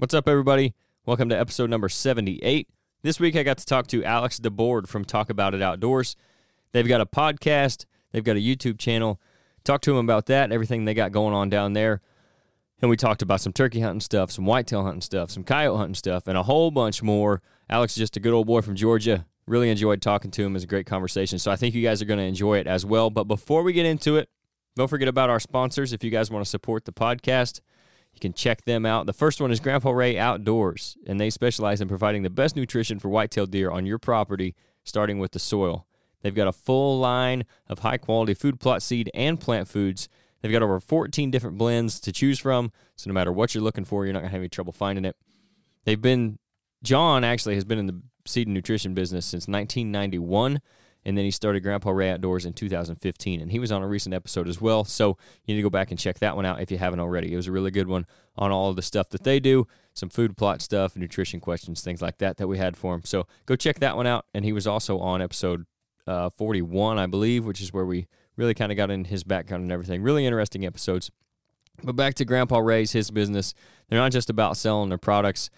What's up, everybody? Welcome to episode number 78. This week I got to talk to Alex DeBord from Talk About It Outdoors. They've got a podcast, they've got a YouTube channel. Talk to them about that, everything they got going on down there. And we talked about some turkey hunting stuff, some whitetail hunting stuff, some coyote hunting stuff, and a whole bunch more. Alex is just a good old boy from Georgia. Really enjoyed talking to him. It was a great conversation. So I think you guys are going to enjoy it as well. But before we get into it, don't forget about our sponsors. If you guys want to support the podcast, you can check them out. The first one is Grandpa Ray Outdoors, and they specialize in providing the best nutrition for whitetail deer on your property, starting with the soil. They've got a full line of high quality food plot seed and plant foods. They've got over 14 different blends to choose from, so no matter what you're looking for, you're not going to have any trouble finding it. They've been, John actually has been in the seed and nutrition business since 1991 and then he started Grandpa Ray Outdoors in 2015, and he was on a recent episode as well. So you need to go back and check that one out if you haven't already. It was a really good one on all of the stuff that they do, some food plot stuff, nutrition questions, things like that that we had for him. So go check that one out. And he was also on episode uh, 41, I believe, which is where we really kind of got in his background and everything. Really interesting episodes. But back to Grandpa Ray's his business. They're not just about selling their products.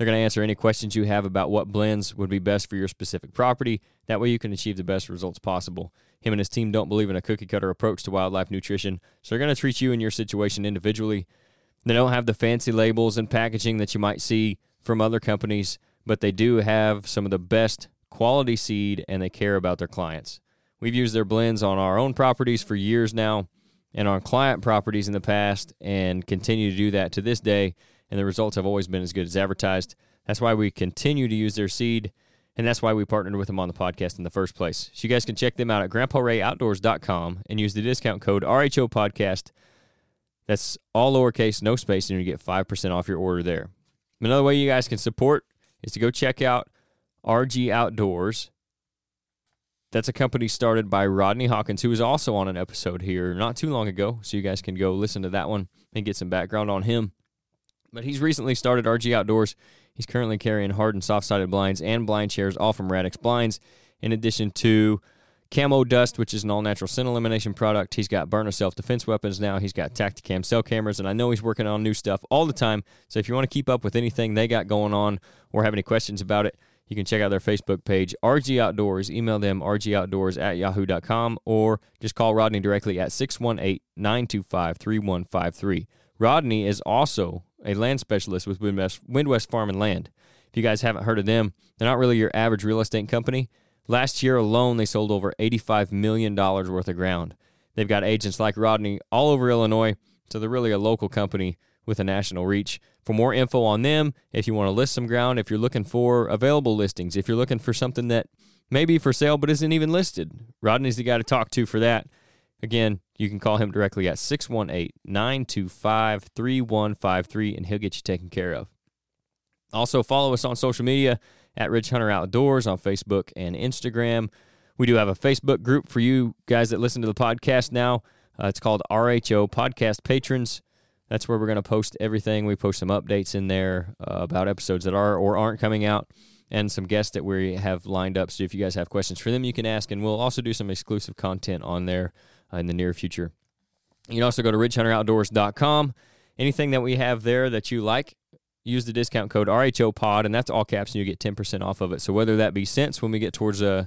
They're going to answer any questions you have about what blends would be best for your specific property. That way, you can achieve the best results possible. Him and his team don't believe in a cookie cutter approach to wildlife nutrition, so they're going to treat you and your situation individually. They don't have the fancy labels and packaging that you might see from other companies, but they do have some of the best quality seed and they care about their clients. We've used their blends on our own properties for years now and on client properties in the past and continue to do that to this day and the results have always been as good as advertised. That's why we continue to use their seed, and that's why we partnered with them on the podcast in the first place. So you guys can check them out at grandparayoutdoors.com and use the discount code RHO podcast. That's all lowercase, no space, and you get 5% off your order there. Another way you guys can support is to go check out RG Outdoors. That's a company started by Rodney Hawkins, who was also on an episode here not too long ago. So you guys can go listen to that one and get some background on him. But he's recently started RG Outdoors. He's currently carrying hard and soft sided blinds and blind chairs, all from Radix Blinds, in addition to Camo Dust, which is an all natural scent elimination product. He's got Byrna self defense weapons now. He's got Tactacam cell cameras, and I know he's working on new stuff all the time. So if you want to keep up with anything they got going on or have any questions about it, you can check out their Facebook page, RG Outdoors. Email them rgoutdoors at yahoo.com or just call Rodney directly at 618 925 3153. Rodney is also a land specialist with Midwest, Midwest Farm and Land. If you guys haven't heard of them, they're not really your average real estate company. Last year alone, they sold over $85 million worth of ground. They've got agents like Rodney all over Illinois, so they're really a local company with a national reach. For more info on them, if you want to list some ground, if you're looking for available listings, if you're looking for something that may be for sale but isn't even listed, Rodney's the guy to talk to for that. Again, you can call him directly at 618 925 3153 and he'll get you taken care of. Also, follow us on social media at Ridge Hunter Outdoors on Facebook and Instagram. We do have a Facebook group for you guys that listen to the podcast now. Uh, it's called RHO Podcast Patrons. That's where we're going to post everything. We post some updates in there uh, about episodes that are or aren't coming out and some guests that we have lined up. So if you guys have questions for them, you can ask. And we'll also do some exclusive content on there in the near future. You can also go to ridgehunteroutdoors.com. Anything that we have there that you like, use the discount code RHOPOD, and that's all caps, and you get 10% off of it. So whether that be scents when we get towards uh,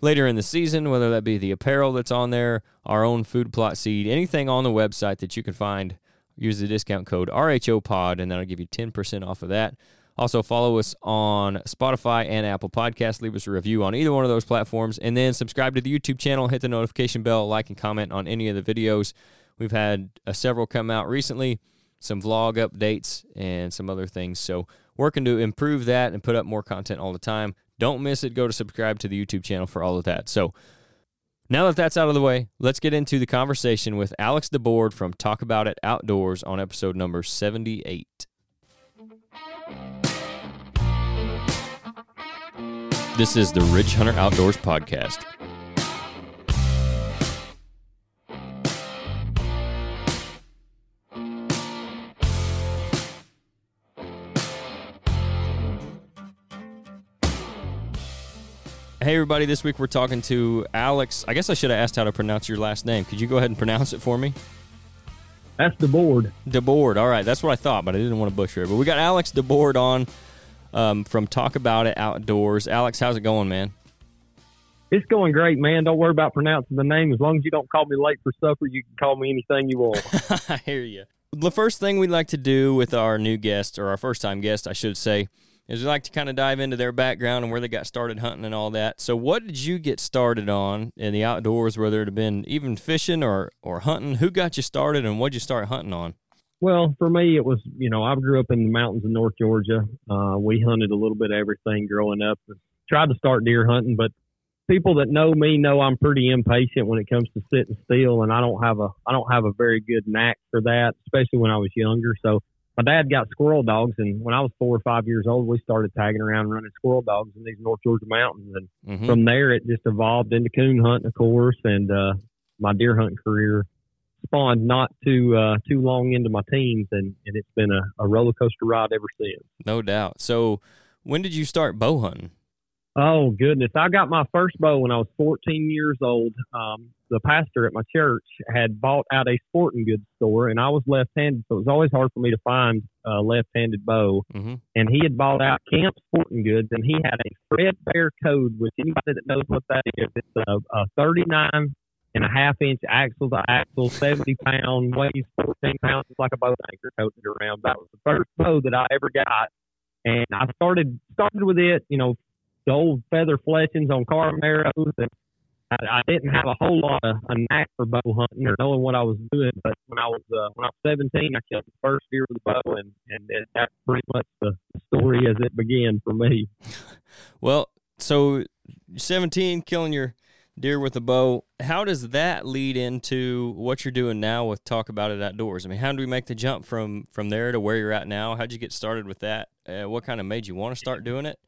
later in the season, whether that be the apparel that's on there, our own food plot seed, anything on the website that you can find, use the discount code RHOPOD, and that'll give you 10% off of that. Also, follow us on Spotify and Apple Podcasts. Leave us a review on either one of those platforms. And then subscribe to the YouTube channel, hit the notification bell, like and comment on any of the videos. We've had uh, several come out recently, some vlog updates, and some other things. So, working to improve that and put up more content all the time. Don't miss it. Go to subscribe to the YouTube channel for all of that. So, now that that's out of the way, let's get into the conversation with Alex DeBord from Talk About It Outdoors on episode number 78. This is the Ridge Hunter Outdoors Podcast. Hey, everybody, this week we're talking to Alex. I guess I should have asked how to pronounce your last name. Could you go ahead and pronounce it for me? That's DeBord. DeBord. All right, that's what I thought, but I didn't want to butcher it. But we got Alex DeBord on um, from Talk About It Outdoors. Alex, how's it going, man? It's going great, man. Don't worry about pronouncing the name. As long as you don't call me late for supper, you can call me anything you want. I hear you. The first thing we'd like to do with our new guest, or our first time guest, I should say, is we'd like to kind of dive into their background and where they got started hunting and all that. So, what did you get started on in the outdoors, whether it had been even fishing or, or hunting? Who got you started and what did you start hunting on? Well, for me, it was, you know, I grew up in the mountains of North Georgia. Uh, we hunted a little bit of everything growing up. Tried to start deer hunting, but people that know me know I'm pretty impatient when it comes to sitting still, and I don't have a I don't have a very good knack for that, especially when I was younger. So my dad got squirrel dogs, and when I was four or five years old, we started tagging around running squirrel dogs in these North Georgia mountains, and mm-hmm. from there it just evolved into coon hunting, of course, and uh, my deer hunting career spawned not too uh, too long into my teens, and, and it's been a, a roller coaster ride ever since. No doubt. So, when did you start bow hunting? Oh goodness, I got my first bow when I was 14 years old. Um, the pastor at my church had bought out a sporting goods store, and I was left-handed, so it was always hard for me to find a left-handed bow. Mm-hmm. And he had bought out Camp Sporting Goods, and he had a Fred Bear code, which anybody that knows what that is, it's a, a 39 and a half inch axle to axle, 70 pound, weighs 14 pounds. Like a boat anchor toted around. That was the first bow that I ever got. And I started started with it, you know, the old feather fletchings on arrows. And I, I didn't have a whole lot of a knack for bow hunting or knowing what I was doing. But when I was uh, when I was 17, I killed the first deer with a bow, and and it, that's pretty much the story as it began for me. Well, so 17, killing your deer with a bow. How does that lead into what you're doing now with Talk About It Outdoors? I mean, how do we make the jump from from there to where you're at now? How'd you get started with that? Uh, what kind of made you want to start doing it?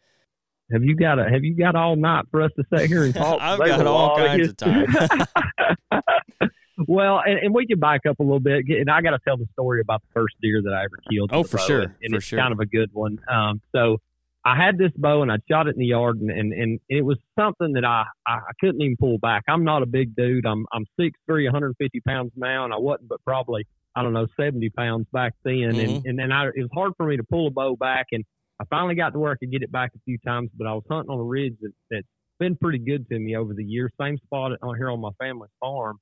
Have you got a Have you got all night for us to sit here and talk? I've got all kinds of time. well, and, and, we can back up a little bit, and I got to tell the story about the first deer that I ever killed. Oh, for sure, and, for it's sure. kind of a good one. Um, so I had this bow and I shot it in the yard, and, and, and it was something that I, I couldn't even pull back. I'm not a big dude. I'm I'm six three, 150 pounds now, and I wasn't, but probably I don't know 70 pounds back then, mm-hmm. and and then I, it was hard for me to pull a bow back and I finally got to where I could get it back a few times, but I was hunting on a ridge that, that's been pretty good to me over the years. Same spot on here on my family farm.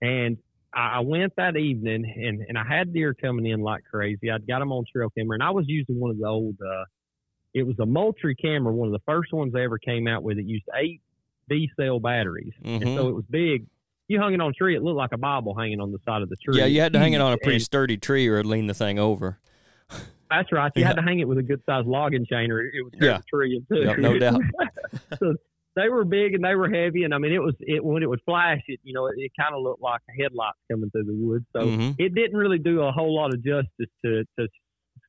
And I, I went that evening and, and I had deer coming in like crazy. I'd got them on trail camera and I was using one of the old, uh, it was a Moultrie camera, one of the first ones they ever came out with. It used eight D cell batteries. Mm-hmm. And so it was big. You hung it on a tree, it looked like a Bible hanging on the side of the tree. Yeah, you had to hang it on a pretty and, sturdy tree or lean the thing over. That's right. You yeah. had to hang it with a good sized logging chain, or it would tear yeah. the tree in two. Yep, no doubt. so they were big and they were heavy, and I mean, it was it when it would flash, it you know, it, it kind of looked like a headlight coming through the woods. So mm-hmm. it didn't really do a whole lot of justice to to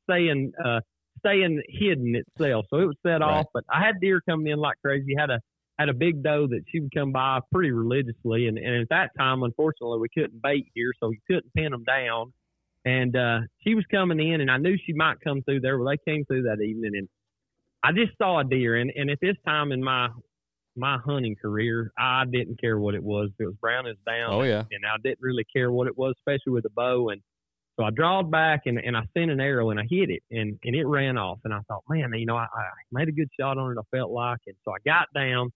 staying uh, staying hidden itself. So it was set right. off, but I had deer coming in like crazy. Had a had a big doe that she would come by pretty religiously, and, and at that time, unfortunately, we couldn't bait here, so we couldn't pin them down and uh, she was coming in, and I knew she might come through there. Well, they came through that evening, and I just saw a deer. And, and at this time in my my hunting career, I didn't care what it was. If it was brown as down. Oh yeah. And I didn't really care what it was, especially with a bow. And so I drawed back and, and I sent an arrow and I hit it and, and it ran off. And I thought, man, you know, I, I made a good shot on it. I felt like, and so I got down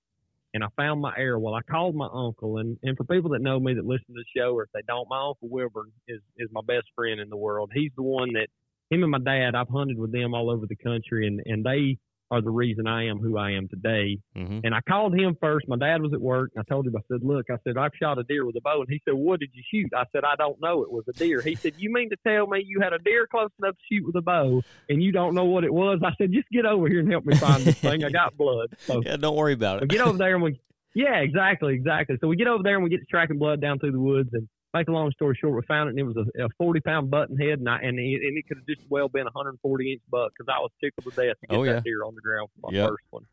and I found my arrow. Well, I called my uncle, and, and for people that know me that listen to the show, or if they don't, my uncle Wilburn is is my best friend in the world. He's the one that him and my dad. I've hunted with them all over the country, and and they are the reason I am who I am today. Mm-hmm. And I called him first. My dad was at work. And I told him, I said, look, I said, I've shot a deer with a bow. And he said, what did you shoot? I said, I don't know. It was a deer. He said, you mean to tell me you had a deer close enough to shoot with a bow and you don't know what it was? I said, just get over here and help me find this thing. I got blood. So yeah, don't worry about it. Get over there and we, yeah, exactly, exactly. So we get over there and we get to tracking blood down through the woods and make a long story short, we found it and it was a, a 40 pound button head and, I, and, it, and it could have just well been a 140 inch buck because I was tickled to death to get oh, yeah. that deer on the ground for my yep. first one.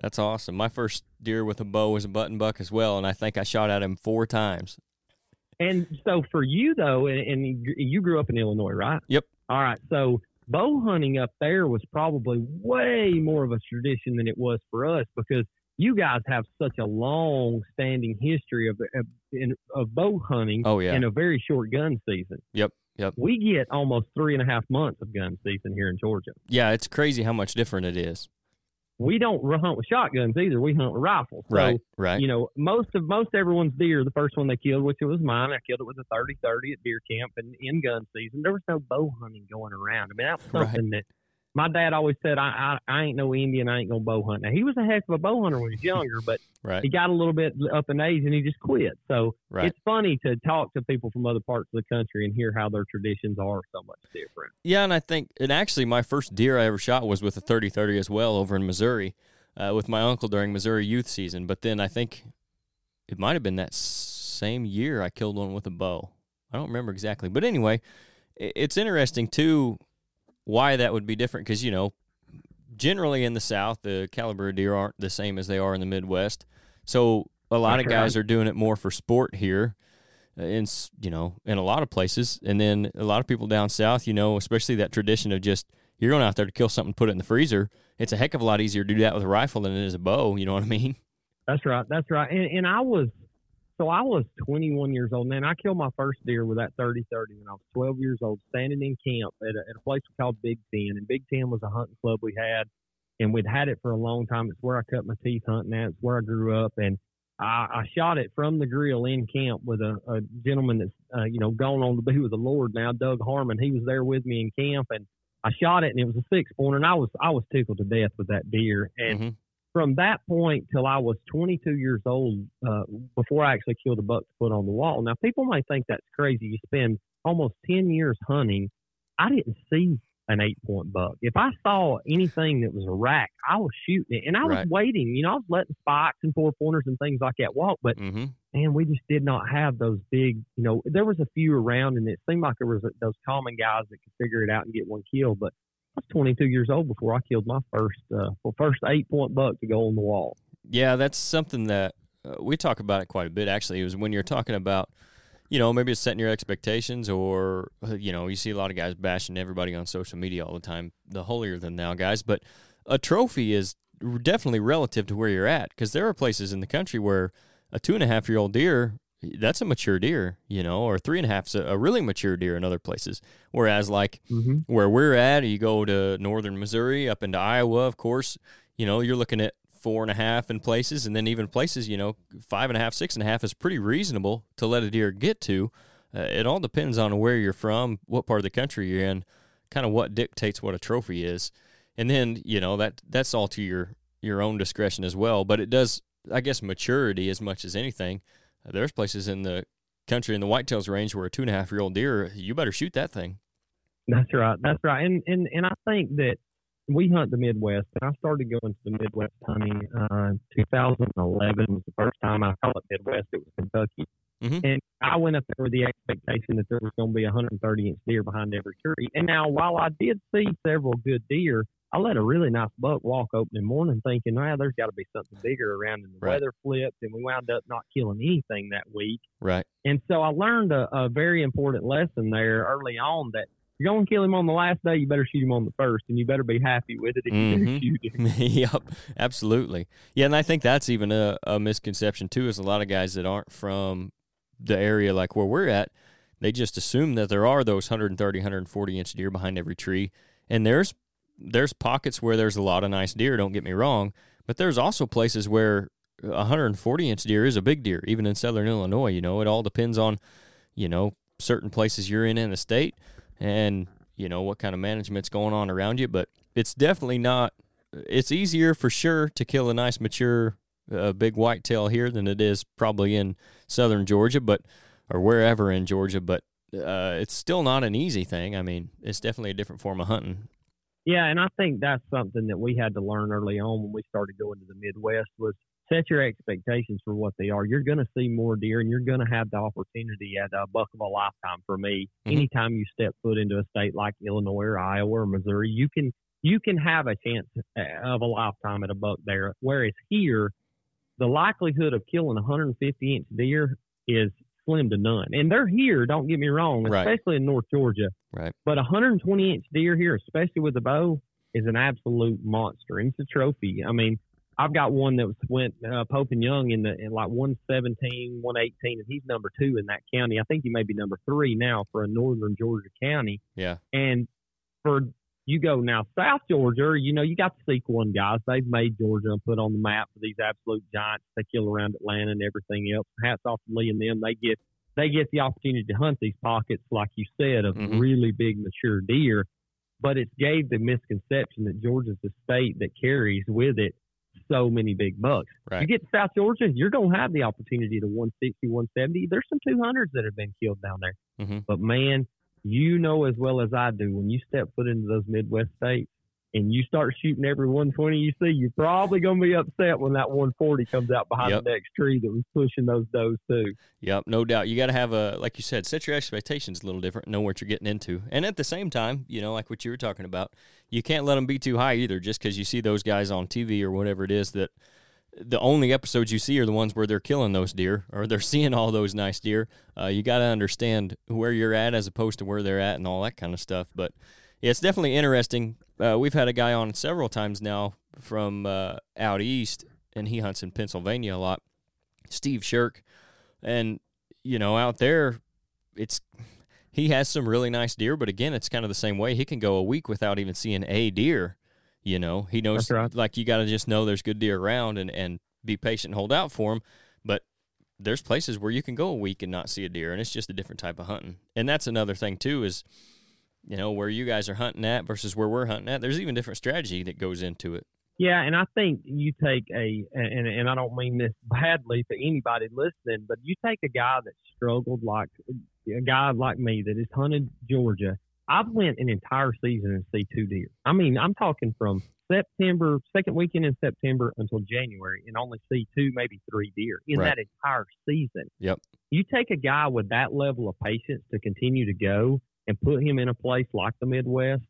That's awesome. My first deer with a bow was a button buck as well, and I think I shot at him four times. And so for you though, and, and you grew up in Illinois, right? Yep. All right. So bow hunting up there was probably way more of a tradition than it was for us because you guys have such a long standing history of, of, of bow hunting oh, yeah. in a very short gun season. Yep. Yep. We get almost three and a half months of gun season here in Georgia. Yeah, it's crazy how much different it is. We don't hunt with shotguns either. We hunt with rifles. So, Right, right. You know, most of most everyone's deer, the first one they killed, which it was mine, I killed it with a thirty thirty at deer camp and in gun season. There was no bow hunting going around. I mean, that was Right. something that my dad always said, I, I I ain't no Indian, I ain't gonna bow hunt. Now he was a heck of a bow hunter when he was younger, but right, he got a little bit up in age and he just quit. So right. it's funny to talk to people from other parts of the country and hear how their traditions are so much different. Yeah, and I think, and actually, my first deer I ever shot was with a 30 30 as well over in Missouri uh, with my uncle during Missouri youth season. But then I think it might have been that same year I killed one with a bow. I don't remember exactly. But anyway, it's interesting too why that would be different because, you know, generally in the South, the caliber of deer aren't the same as they are in the Midwest. So a lot of That's guys are doing it more for sport here uh, in s- you know in a lot of places and then a lot of people down south you know especially that tradition of just you're going out there to kill something put it in the freezer it's a heck of a lot easier to do that with a rifle than it is a bow you know what i mean That's right. That's right. And, and I was, so I was 21 years old, man. I killed my first deer with that 30 30 when I was 12 years old, standing in camp at a, at a place called Big Ten. And Big Ten was a hunting club we had, and we'd had it for a long time. It's where I cut my teeth hunting at. It's where I grew up. And I, I shot it from the grill in camp with a, a gentleman that's, uh, you know, gone on to be with the Lord now, Doug Harmon. He was there with me in camp, and I shot it, and it was a six pointer, and I was I was tickled to death with that deer. And Mhm. From that point till I was 22 years old, uh, before I actually killed a buck to put on the wall. Now, people may think that's crazy. You spend almost 10 years hunting. I didn't see an eight point buck. If I saw anything that was a rack, I was shooting it. And I was Right. waiting. You know, I was letting spikes and four pointers and things like that walk, but Mhm. man, we just did not have those big, you know, there was a few around and it seemed like there was those common guys that could figure it out and get one kill. But I was 22 years old before I killed my first, uh, well, first eight point buck to go on the wall. yeah that's something that uh, we talk about it quite a bit actually it was when you're talking about you know maybe it's setting your expectations or uh, you know you see a lot of guys bashing everybody on social media all the time the holier than thou guys but a trophy is definitely relative to where you're at because there are places in the country where a two and a half year old deer that's a mature deer you know or three and a half's a, a really mature deer in other places whereas like Mm-hmm. where we're at, you go to northern Missouri, up into Iowa, of course, you know, you're looking at four and a half in places, and then even places, you know, five and a half, six and a half is pretty reasonable to let a deer get to. Uh, it all depends on where you're from, what part of the country you're in, kind of what dictates what a trophy is, and then you know that that's all to your your own discretion as well. But it does, I guess, maturity as much as anything. There's places in the country in the whitetails range where a two and a half year old deer, you better shoot that thing. That's right. That's right. And and and I think that we hunt the Midwest, and I started going to the Midwest hunting. Uh, 2011 was the first time I call it Midwest. It was Kentucky, Mhm. and I went up there with the expectation that there was going to be a 130 inch deer behind every tree. And now, while I did see several good deer, I let a really nice buck walk opening morning, thinking, "Wow, there's got to be something bigger around." And the Right. weather flipped, and we wound up not killing anything that week. Right. And so I learned a, a very important lesson there early on that you're going to kill him on the last day, you better shoot him on the first, and you better be happy with it if you do Mhm. shoot him. yep, absolutely. Yeah, and I think that's even a, a misconception too. Is a lot of guys that aren't from the area like where we're at, they just assume that there are those 130, 140 inch deer behind every tree, and there's there's pockets where there's a lot of nice deer. Don't get me wrong, but there's also places where a 140 inch deer is a big deer, even in southern Illinois. You know, it all depends on you know certain places you're in in the state and you know what kind of management's going on around you but it's definitely not it's easier for sure to kill a nice mature uh, big whitetail here than it is probably in southern Georgia but or wherever in Georgia but uh, it's still not an easy thing I mean it's definitely a different form of hunting Yeah, and I think that's something that we had to learn early on when we started going to the Midwest was set your expectations for what they are. You're going to see more deer, and you're going to have the opportunity at a buck of a lifetime. For me, Mhm. anytime you step foot into a state like Illinois or Iowa or Missouri, you can you can have a chance uh, of a lifetime at a buck there. Whereas here, the likelihood of killing a 150 inch deer is slim to none. And they're here. Don't get me wrong, Right. especially in North Georgia. Right. But a 120 inch deer here, especially with a bow, is an absolute monster. And it's a trophy. I mean, I've got one that was went uh, Pope and Young in the in like 117, 118, and he's number two in that county. I think he may be number three now for a northern Georgia county. Yeah. And for you go now South Georgia, you know, you got the Sequon guys. They've made Georgia and put on the map for these absolute giants. They kill around Atlanta and everything else. Hats off to Lee and them. They get they get the opportunity to hunt these pockets, like you said, of Mhm. really big mature deer. But it's gave the misconception that Georgia's the state that carries with it so many big bucks. You get to South Georgia, you're going to have the opportunity to 160, 170. There's some 200s that have been killed down there. Mhm. But man, you know as well as I do, when you step foot into those Midwest states and you start shooting every 120 you see, you're probably going to be upset when that 140 comes out behind Yep. the next tree that was pushing those does too. Yep, no doubt. You got to have a, like you said, set your expectations a little different, know what you're getting into. And at the same time, you know, like what you were talking about, you can't let them be too high either just because you see those guys on TV or whatever it is that the only episodes you see are the ones where they're killing those deer or they're seeing all those nice deer. Uh, you got to understand where you're at as opposed to where they're at and all that kind of stuff. But yeah, it's definitely interesting. Uh, we've had a guy on several times now from uh, out east, and he hunts in Pennsylvania a lot. Steve Shirk, and you know out there, it's he has some really nice deer, but again, it's kind of the same way. He can go a week without even seeing a deer. You know, he knows right. like you got to just know there's good deer around and and be patient and hold out for them. But there's places where you can go a week and not see a deer, and it's just a different type of hunting. And that's another thing too is you know where you guys are hunting at versus where we're hunting at. There's even different strategy that goes into it. Yeah, and I think you take a and and I don't mean this badly to anybody listening, but you take a guy that struggled like a guy like me that has hunted Georgia. I've went an entire season and see two deer. I mean, I'm talking from September, second weekend in September until January, and only see two, maybe three deer in Right. that entire season. Yep. You take a guy with that level of patience to continue to go and put him in a place like the Midwest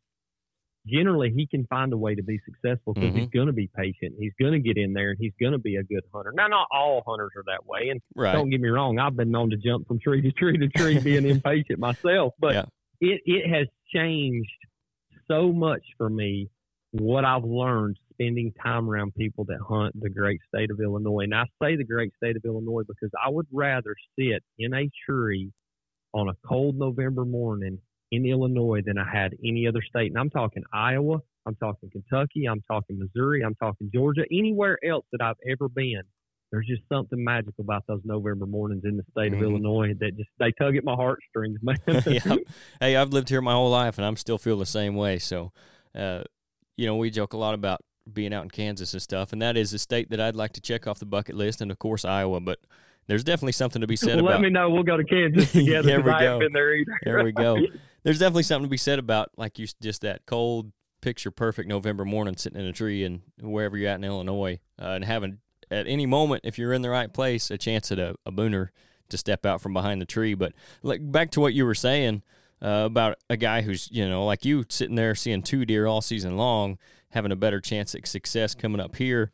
generally he can find a way to be successful because he's mm-hmm. going to be patient. He's going to get in there and he's going to be a good hunter. Now, not all hunters are that way. And Right. don't get me wrong, I've been known to jump from tree to tree to tree being impatient myself, but Yeah. It, it has changed so much for me what I've learned spending time around people that hunt the great state of Illinois. And I say the great state of Illinois because I would rather sit in a tree on a cold November morning in Illinois than I had any other state. And I'm talking Iowa, I'm talking Kentucky, I'm talking Missouri, I'm talking Georgia, anywhere else that I've ever been. There's just something magical about those November mornings in the state of Illinois that just they tug at my heartstrings, man. yep. Hey, I've lived here my whole life, and I'm still feel the same way. So, uh, you know, we joke a lot about being out in Kansas and stuff, and that is a state that I'd like to check off the bucket list, and of course Iowa. But there's definitely something to be said well, let me know. We'll go to Kansas together. There we go. there. There we go. There's definitely something to be said about like you just that cold, picture perfect November morning sitting in a tree and wherever you're at in Illinois, uh, and having at any moment, if you're in the right place, a chance at a, a booner to step out from behind the tree. But like back to what you were saying uh, about a guy who's you know like you sitting there seeing two deer all season long, having a better chance at success coming up here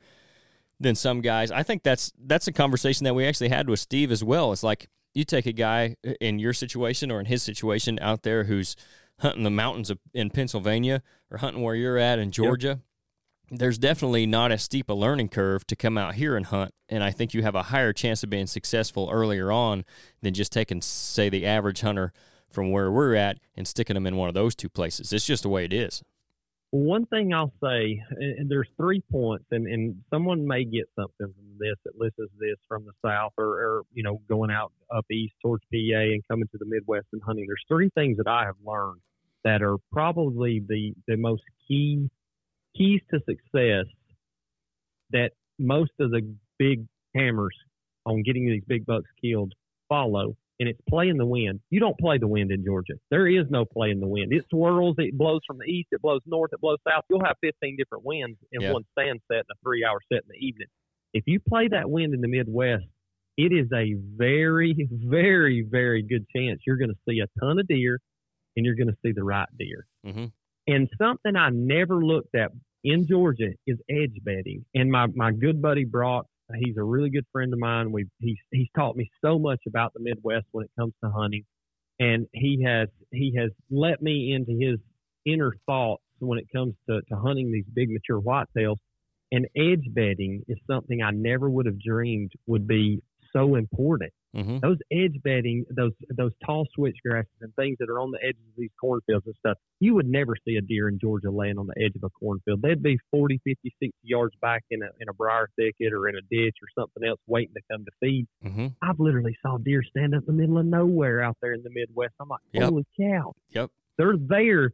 than some guys. I think that's that's a conversation that we actually had with Steve as well. It's like you take a guy in your situation or in his situation out there who's hunting the mountains of, in Pennsylvania or hunting where you're at in Georgia. There's definitely not as steep a learning curve to come out here and hunt, and I think you have a higher chance of being successful earlier on than just taking, say, the average hunter from where we're at and sticking them in one of those two places. It's just the way it is. One thing I'll say, and there's three points, and, and someone may get something from this that listens to this from the South or, or, you know, going out up east towards PA and coming to the Midwest and hunting. There's three things that I have learned that are probably the, the most key keys to success that most of the big hammers on getting these big bucks killed follow and it's play in the wind. You don't play the wind in Georgia. There is no play in the wind. It swirls, it blows from the east, it blows north, it blows south. You'll have 15 different winds in Yeah. one stand set and a three hour set in the evening. If you play that wind in the Midwest, it is a very, very, very good chance you're going to see a ton of deer and you're going to see the right deer. hmm And something I never looked at in Georgia is edge bedding. And my, my good buddy Brock, he's a really good friend of mine. We he's he's taught me so much about the Midwest when it comes to hunting, and he has he has let me into his inner thoughts when it comes to, to hunting these big mature whitetails. And edge bedding is something I never would have dreamed would be so important. Mm-hmm. Those edge bedding, those those tall switch grasses and things that are on the edges of these cornfields and stuff, you would never see a deer in Georgia laying on the edge of a cornfield. They'd be 40, 50, 60 yards back in a in a briar thicket or in a ditch or something else waiting to come to feed. Mm-hmm. I've literally saw deer stand up in the middle of nowhere out there in the Midwest. I'm like, Yep. holy cow. Yep. They're there,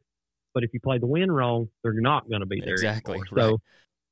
but if you play the wind wrong, they're not going to be there. Exactly, anymore. right.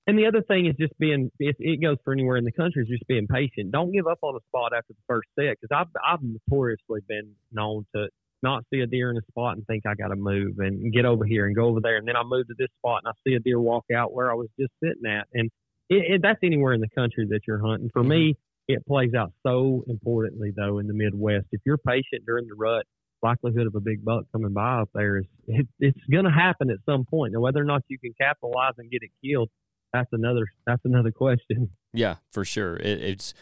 And the other thing is just being, it, it goes for anywhere in the country, is just being patient. Don't give up on a spot after the first set because I've, I've notoriously been known to not see a deer in a spot and think I got to move and get over here and go over there. And then I move to this spot and I see a deer walk out where I was just sitting at. And it, it, that's anywhere in the country that you're hunting. For me, mm-hmm. it plays out so importantly though in the Midwest. If you're patient during the rut, likelihood of a big buck coming by up there is it, it's going to happen at some point. Now, whether or not you can capitalize and get it killed, that's another that's another question. Yeah, for sure. It, it's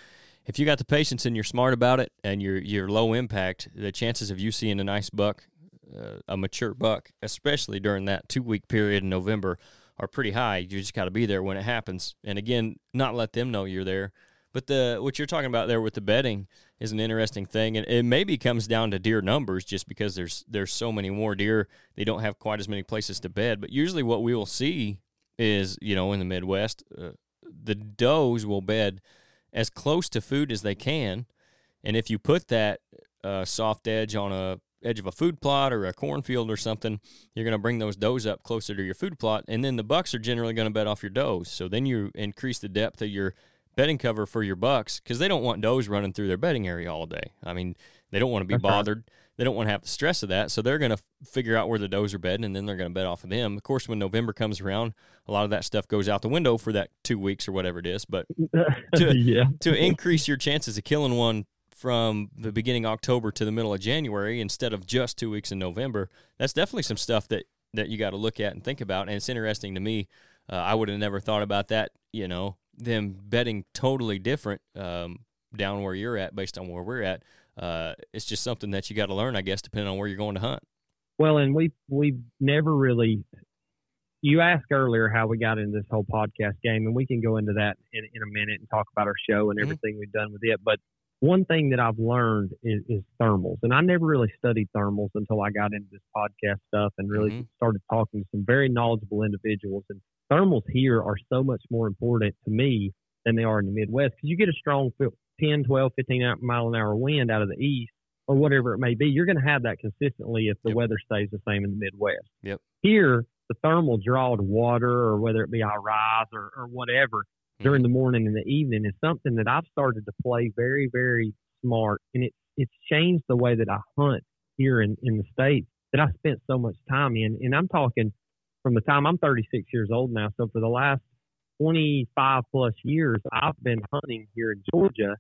if you got the patience and you're smart about it and you're you're low impact, the chances of you seeing a nice buck, uh, a mature buck, especially during that two week period in November, are pretty high. You just got to be there when it happens. And again, not let them know you're there. But the what you're talking about there with the bedding is an interesting thing, and it maybe comes down to deer numbers, just because there's there's so many more deer, they don't have quite as many places to bed. But usually, what we will see is you know in the Midwest, uh, the does will bed as close to food as they can, and if you put that uh, soft edge on a edge of a food plot or a cornfield or something, you're going to bring those does up closer to your food plot, and then the bucks are generally going to bed off your does. So then you increase the depth of your bedding cover for your bucks because they don't want does running through their bedding area all day. I mean, they don't want to be That's right. They don't want to have the stress of that. So they're going to figure out where the does are bedding and then they're going to bed off of them. Of course, when November comes around, a lot of that stuff goes out the window for that two weeks or whatever it is. But To- yeah, to increase your chances of killing one from the beginning of October to the middle of January instead of just two weeks in November, that's definitely some stuff that, that you got to look at and think about. And it's interesting to me. Uh, I would have never thought about that, you know, them betting totally different um, down where you're at based on where we're at. Uh, it's just something that you got to learn, I guess, depending on where you're going to hunt. Well, and we we've never really. You asked earlier how we got into this whole podcast game, and we can go into that in, in a minute and talk about our show and Mhm. everything we've done with it. But one thing that I've learned is, is thermals, and I never really studied thermals until I got into this podcast stuff and really Mhm. started talking to some very knowledgeable individuals. And thermals here are so much more important to me than they are in the Midwest because you get a strong fil- 10, 12, 15 mile an hour wind out of the east or whatever it may be. You're going to have that consistently if the Yep. weather stays the same in the Midwest. Yep. Here, the thermal draw to water or whether it be I rise or, or whatever during mm-hmm. the morning and the evening is something that I've started to play very, very smart. And it, it's changed the way that I hunt here in, in the state that I spent so much time in. And I'm talking from the time I'm 36 years old now. So for the last 25 plus years, I've been hunting here in Georgia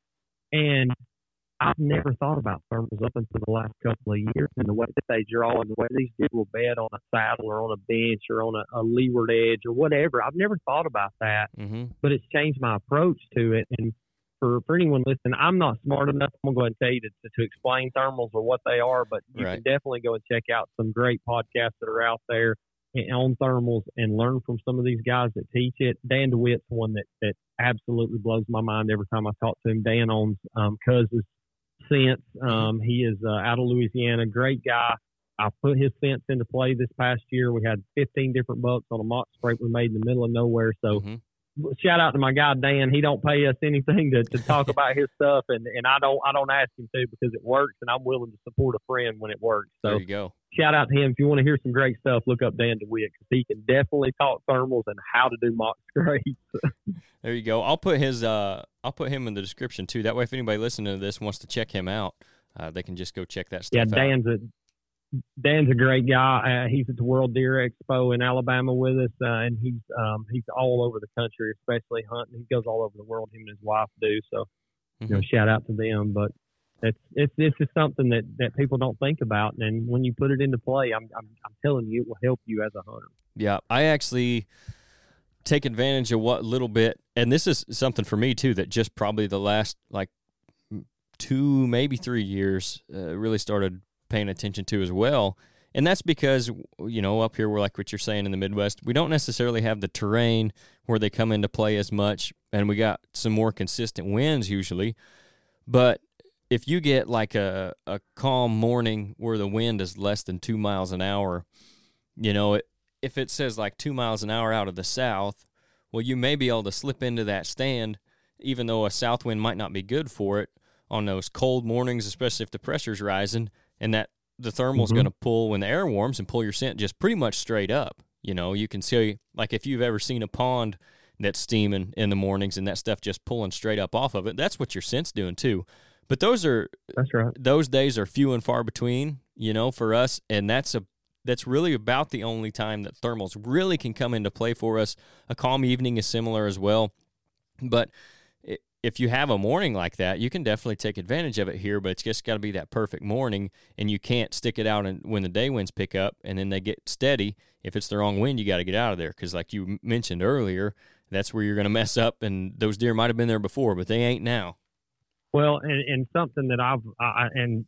and I've never thought about thermals up until the last couple of years and the way that they draw and the way these deer will bed on a saddle or on a bench or on a, a leeward edge or whatever. I've never thought about that Mm-hmm. but it's changed my approach to it. And for, for anyone listening, I'm not smart enough. I'm gonna go and tell you to, to, to explain thermals or what they are, but you Right. can definitely go and check out some great podcasts that are out there on thermals and learn from some of these guys that teach it. Dan DeWitt's one that that absolutely blows my mind every time I talk to him. Dan owns um, Cousins Scents. Um, he is uh, out of Louisiana, great guy. I put his fence into play this past year. We had 15 different bucks on a mock scrape we made in the middle of nowhere. So Mhm. shout out to my guy Dan. He don't pay us anything to, to talk about his stuff, and, and I don't I don't ask him to because it works, and I'm willing to support a friend when it works. So There you go. Shout out to him. If you want to hear some great stuff, look up Dan DeWitt because he can definitely talk thermals and how to do mock scrapes. There you go. I'll put his uh I'll put him in the description too. That way if anybody listening to this wants to check him out, uh, they can just go check that stuff yeah, out. Dan's a Dan's a great guy. Uh, he's at the World Deer Expo in Alabama with us, uh, and he's um, he's all over the country, especially hunting. He goes all over the world. Him and his wife do. So you know, Mhm. shout out to them. But it's it's is something that that people don't think about, and when you put it into play, I'm I'm, I'm telling you, it will help you as a hunter. Yeah, I actually take advantage of what little bit, and this is something for me too that just probably the last like two, maybe three years uh, really started paying attention to as well. And that's because, you know, up here, we're like what you're saying in the Midwest, we don't necessarily have the terrain where they come into play as much. And we got some more consistent winds usually. But if you get like a, a calm morning where the wind is less than two miles an hour, you know, it, if it says like two miles an hour out of the south, well, you may be able to slip into that stand, even though a south wind might not be good for it on those cold mornings, especially if the pressure's rising and that the thermal's mm-hmm. going to pull when the air warms and pull your scent just pretty much straight up. You know, you can see like if you've ever seen a pond that's steaming in the mornings and that stuff just pulling straight up off of it, that's what your scent's doing too. But those are that's right. Those days are few and far between, you know, for us, and that's a that's really about the only time that thermals really can come into play for us. A calm evening is similar as well, but if you have a morning like that, you can definitely take advantage of it here, but it's just got to be that perfect morning, and you can't stick it out and when the day winds pick up and then they get steady. If it's the wrong wind, you got to get out of there because, like you mentioned earlier, that's where you're going to mess up. And those deer might have been there before, but they ain't now. Well, and, and something that I've I, and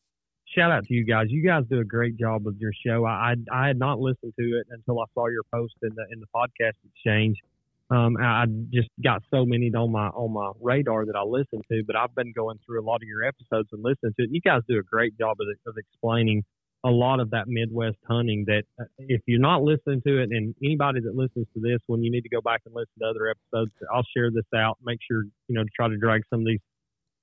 shout out to you guys. You guys do a great job with your show. I, I I had not listened to it until I saw your post in the in the podcast exchange um, I just got so many on my on my radar that I listen to, but I've been going through a lot of your episodes and listening to it. You guys do a great job of, of explaining a lot of that Midwest hunting. That uh, if you're not listening to it, and anybody that listens to this, when you need to go back and listen to other episodes, I'll share this out. Make sure you know to try to drag some of these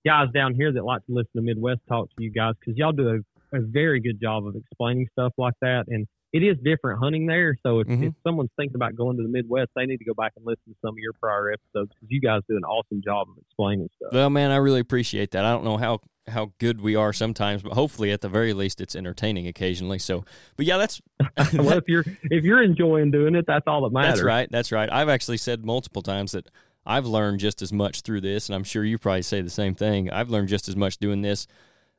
guys down here that like to listen to Midwest talk to you guys because y'all do a, a very good job of explaining stuff like that and it is different hunting there. So if, mm-hmm. if, someone's thinking about going to the Midwest, they need to go back and listen to some of your prior episodes because you guys do an awesome job of explaining stuff. Well, man, I really appreciate that. I don't know how how good we are sometimes, but hopefully, at the very least, it's entertaining occasionally. So, but yeah, that's well, if you're if you're enjoying doing it, that's all that matters. That's right. That's right. I've actually said multiple times that I've learned just as much through this, and I'm sure you probably say the same thing. I've learned just as much doing this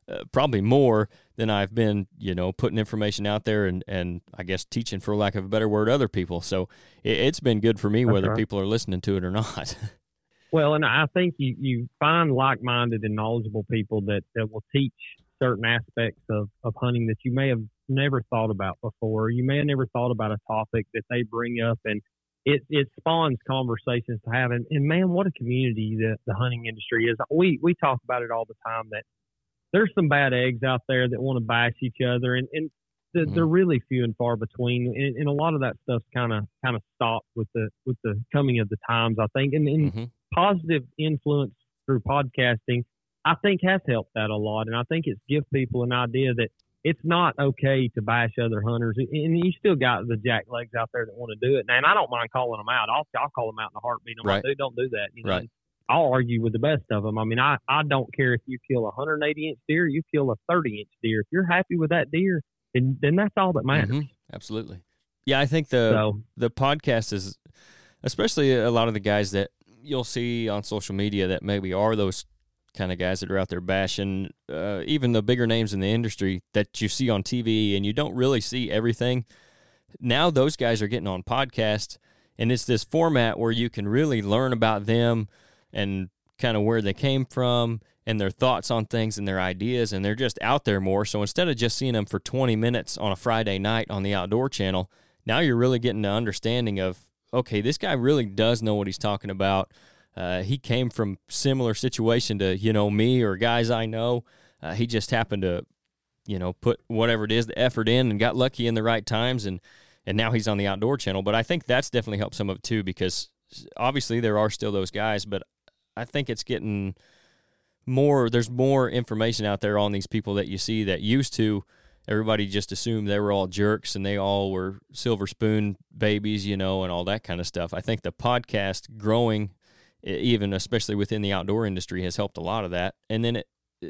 uh, probably more than I've been, you know, putting information out there and, and I guess teaching, for lack of a better word, other people. So it, has been good for me, That's whether right. people are listening to it or not. well, and I think you, you find like minded and knowledgeable people that, that will teach certain aspects of, of hunting that you may have never thought about before. You may have never thought about a topic that they bring up and it, it spawns conversations to have. And, and man, what a community the, the hunting industry is. We, we talk about it all the time that there's some bad eggs out there that want to bash each other, and and they're, mm-hmm. they're really few and far between. And, and a lot of that stuff's kind of kind of stopped with the with the coming of the times, I think. And, and mm-hmm. positive influence through podcasting, I think, has helped that a lot. And I think it's give people an idea that it's not okay to bash other hunters. And you still got the jack legs out there that want to do it. And I don't mind calling them out. I'll I'll call them out in a heartbeat. I'm right. like, dude, don't do that. You know? Right. I'll argue with the best of them. I mean, I, I don't care if you kill a 180 inch deer, you kill a 30 inch deer. If you're happy with that deer, then, then that's all that matters. Mm-hmm. Absolutely. Yeah, I think the so, the podcast is, especially a lot of the guys that you'll see on social media that maybe are those kind of guys that are out there bashing, uh, even the bigger names in the industry that you see on TV and you don't really see everything. Now those guys are getting on podcasts, and it's this format where you can really learn about them and kind of where they came from and their thoughts on things and their ideas and they're just out there more so instead of just seeing them for 20 minutes on a friday night on the outdoor channel now you're really getting the understanding of okay this guy really does know what he's talking about uh, he came from similar situation to you know me or guys i know uh, he just happened to you know put whatever it is the effort in and got lucky in the right times and and now he's on the outdoor channel but i think that's definitely helped some of it too because obviously there are still those guys but I think it's getting more. There's more information out there on these people that you see that used to. Everybody just assumed they were all jerks and they all were silver spoon babies, you know, and all that kind of stuff. I think the podcast growing, even especially within the outdoor industry, has helped a lot of that. And then it,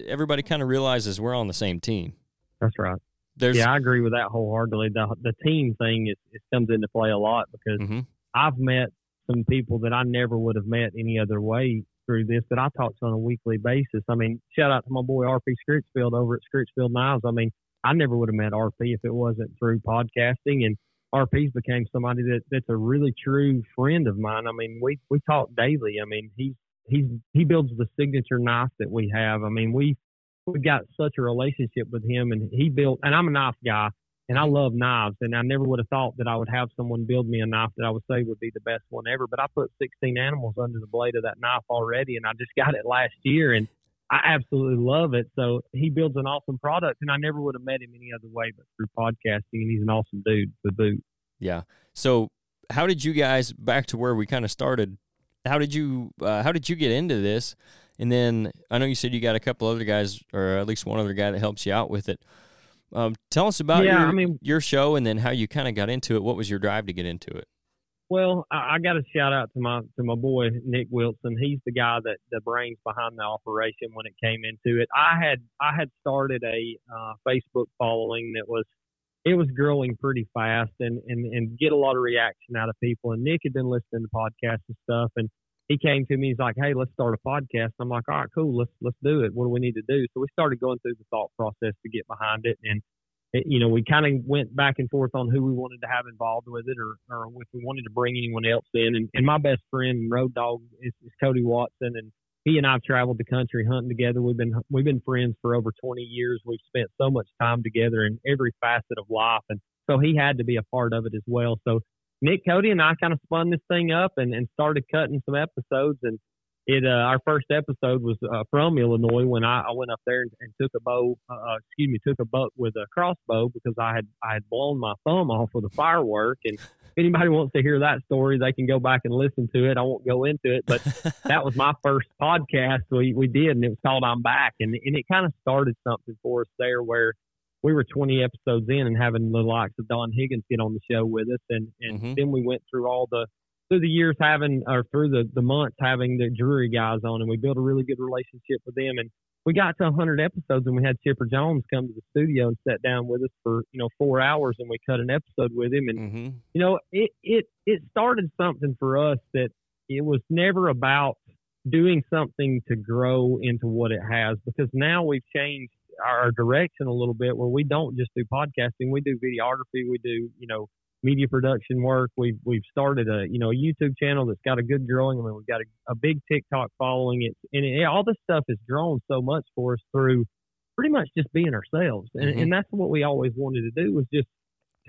everybody kind of realizes we're on the same team. That's right. There's, yeah, I agree with that wholeheartedly. The the team thing is, it comes into play a lot because mm-hmm. I've met some people that I never would have met any other way through this that I talk to on a weekly basis. I mean, shout out to my boy RP Scritchfield over at Scritchfield Knives. I mean, I never would have met RP if it wasn't through podcasting and RP's became somebody that that's a really true friend of mine. I mean, we we talk daily. I mean, he's he's he builds the signature knife that we have. I mean, we we got such a relationship with him, and he built. And I'm a knife guy. and I love knives, and I never would have thought that I would have someone build me a knife that I would say would be the best one ever. But I put 16 animals under the blade of that knife already, and I just got it last year, and I absolutely love it. So he builds an awesome product, and I never would have met him any other way but through podcasting. And he's an awesome dude with boot. Yeah. So how did you guys back to where we kind of started? How did you uh, how did you get into this? And then I know you said you got a couple other guys, or at least one other guy that helps you out with it. Um, tell us about Yeah, your, I mean- your show and then how you kind of got into it. What was your drive to get into it? Well, I, I got to shout out to my to my boy Nick Wilson. He's the guy that the brains behind the operation when it came into it. I had I had started a uh, Facebook following that was it was growing pretty fast and, and and get a lot of reaction out of people. And Nick had been listening to podcasts and stuff, and he came to me. He's like, "Hey, let's start a podcast." I'm like, "All right, cool. Let's let's do it. What do we need to do?" So we started going through the thought process to get behind it, and it, you know, we kind of went back and forth on who we wanted to have involved with it, or, or if we wanted to bring anyone else in. And, and my best friend and road dog is, is Cody Watson, and he and I've traveled the country hunting together. We've been we've been friends for over 20 years. We've spent so much time together in every facet of life, and so he had to be a part of it as well. So Nick, Cody, and I kind of spun this thing up and, and started cutting some episodes. And it uh, our first episode was uh, from Illinois when I, I went up there and, and took a bow, uh, excuse me, took a buck with a crossbow because I had I had blown my thumb off with a firework. And if anybody wants to hear that story, they can go back and listen to it. I won't go into it, but that was my first podcast we, we did, and it was called I'm Back, and and it kind of started something for us there where we were 20 episodes in and having the likes of Don Higgins get on the show with us, and and Mhm. then we went through all the through the years having or through the the months having the Drury guys on, and we built a really good relationship with them, and we got to 100 episodes, and we had Chipper Jones come to the studio and sat down with us for you know four hours, and we cut an episode with him, and Mm-hmm. you know, it it it started something for us that it was never about doing something to grow into what it has because now we've changed our direction a little bit where we don't just do podcasting, we do videography, we do, you know, media production work. We've we've started a you know a YouTube channel that's got a good growing. I mean, we've got a, a big TikTok following. It and it, all this stuff has grown so much for us through pretty much just being ourselves, and, Mhm. and that's what we always wanted to do was just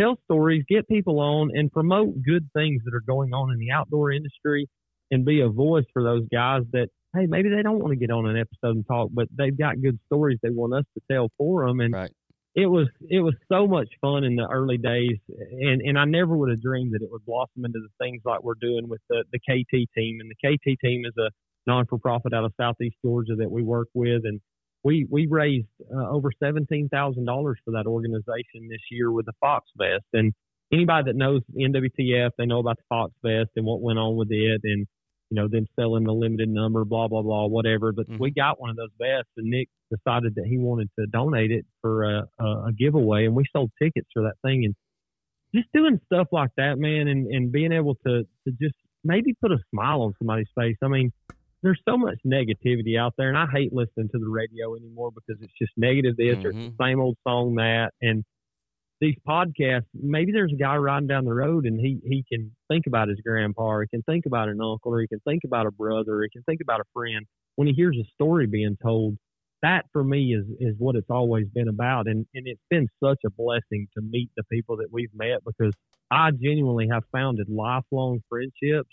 tell stories, get people on, and promote good things that are going on in the outdoor industry, and be a voice for those guys that hey maybe they don't want to get on an episode and talk, but they've got good stories they want us to tell for them, and Right. It was it was so much fun in the early days, and and I never would have dreamed that it would blossom into the things like we're doing with the the KT team, and the KT team is a non for profit out of Southeast Georgia that we work with, and we we raised uh, over seventeen thousand dollars for that organization this year with the Fox Vest, and anybody that knows NWTF, they know about the Fox Vest and what went on with it, and you know them selling the limited number, blah blah blah, whatever. But Mhm. we got one of those vests, and Nick decided that he wanted to donate it for a, a, a giveaway, and we sold tickets for that thing, and just doing stuff like that, man, and and being able to to just maybe put a smile on somebody's face. I mean, there's so much negativity out there, and I hate listening to the radio anymore because it's just negative this or Mhm. the same old song that, and these podcasts, maybe there's a guy riding down the road and he he can think about his grandpa, or he can think about an uncle, or he can think about a brother, or he can think about a friend. When he hears a story being told, that for me is is what it's always been about, and and it's been such a blessing to meet the people that we've met because I genuinely have founded lifelong friendships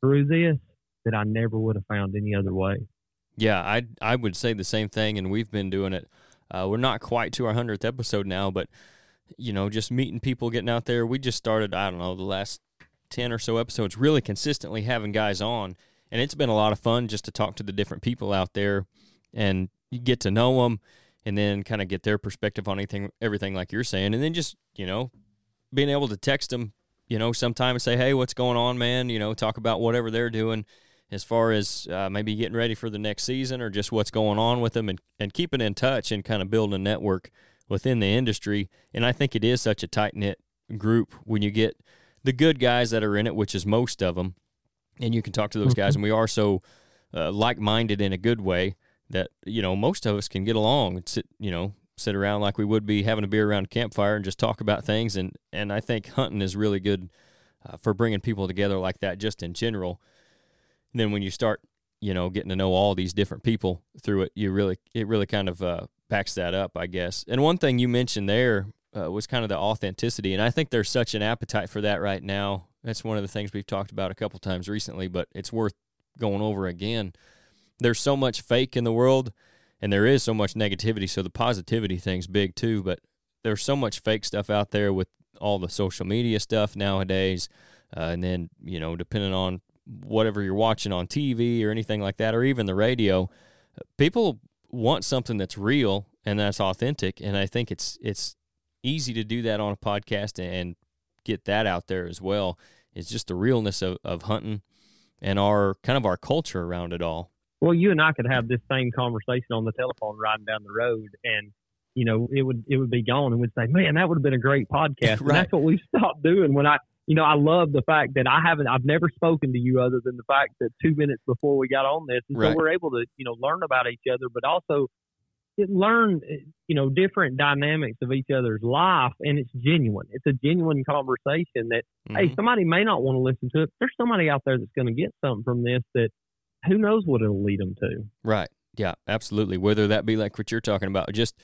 through this that I never would have found any other way. Yeah, I I would say the same thing, and we've been doing it. Uh, we're not quite to our hundredth episode now, but you know, just meeting people, getting out there. We just started. I don't know the last ten or so episodes, really consistently having guys on, and it's been a lot of fun just to talk to the different people out there, and get to know them, and then kind of get their perspective on anything, everything like you're saying, and then just you know, being able to text them, you know, sometime and say, hey, what's going on, man? You know, talk about whatever they're doing as far as uh, maybe getting ready for the next season or just what's going on with them and, and keeping in touch and kind of building a network within the industry. And I think it is such a tight knit group when you get the good guys that are in it, which is most of them, and you can talk to those guys. And we are so uh, like minded in a good way that, you know, most of us can get along and sit, you know, sit around like we would be having a beer around a campfire and just talk about things. And, and I think hunting is really good uh, for bringing people together like that just in general then when you start you know getting to know all these different people through it you really it really kind of uh, backs that up i guess and one thing you mentioned there uh, was kind of the authenticity, and I think there's such an appetite for that right now. That's one of the things we've talked about a couple times recently, but it's worth going over again. There's so much fake in the world, and there is so much negativity. So the positivity thing's big too, but there's so much fake stuff out there with all the social media stuff nowadays, uh, and then you know, depending on whatever you're watching on TV or anything like that, or even the radio, people want something that's real and that's authentic. And I think it's it's easy to do that on a podcast and get that out there as well. It's just the realness of, of hunting and our kind of our culture around it all. Well, you and I could have this same conversation on the telephone riding down the road and you know, it would it would be gone and we'd say, Man, that would have been a great podcast. right. And that's what we stopped doing when I you know, I love the fact that I haven't, I've never spoken to you other than the fact that two minutes before we got on this. And right. so we're able to, you know, learn about each other, but also learn, you know, different dynamics of each other's life. And it's genuine. It's a genuine conversation that, mm-hmm. hey, somebody may not want to listen to it. There's somebody out there that's going to get something from this that who knows what it'll lead them to. Right. Yeah, absolutely. Whether that be like what you're talking about, just,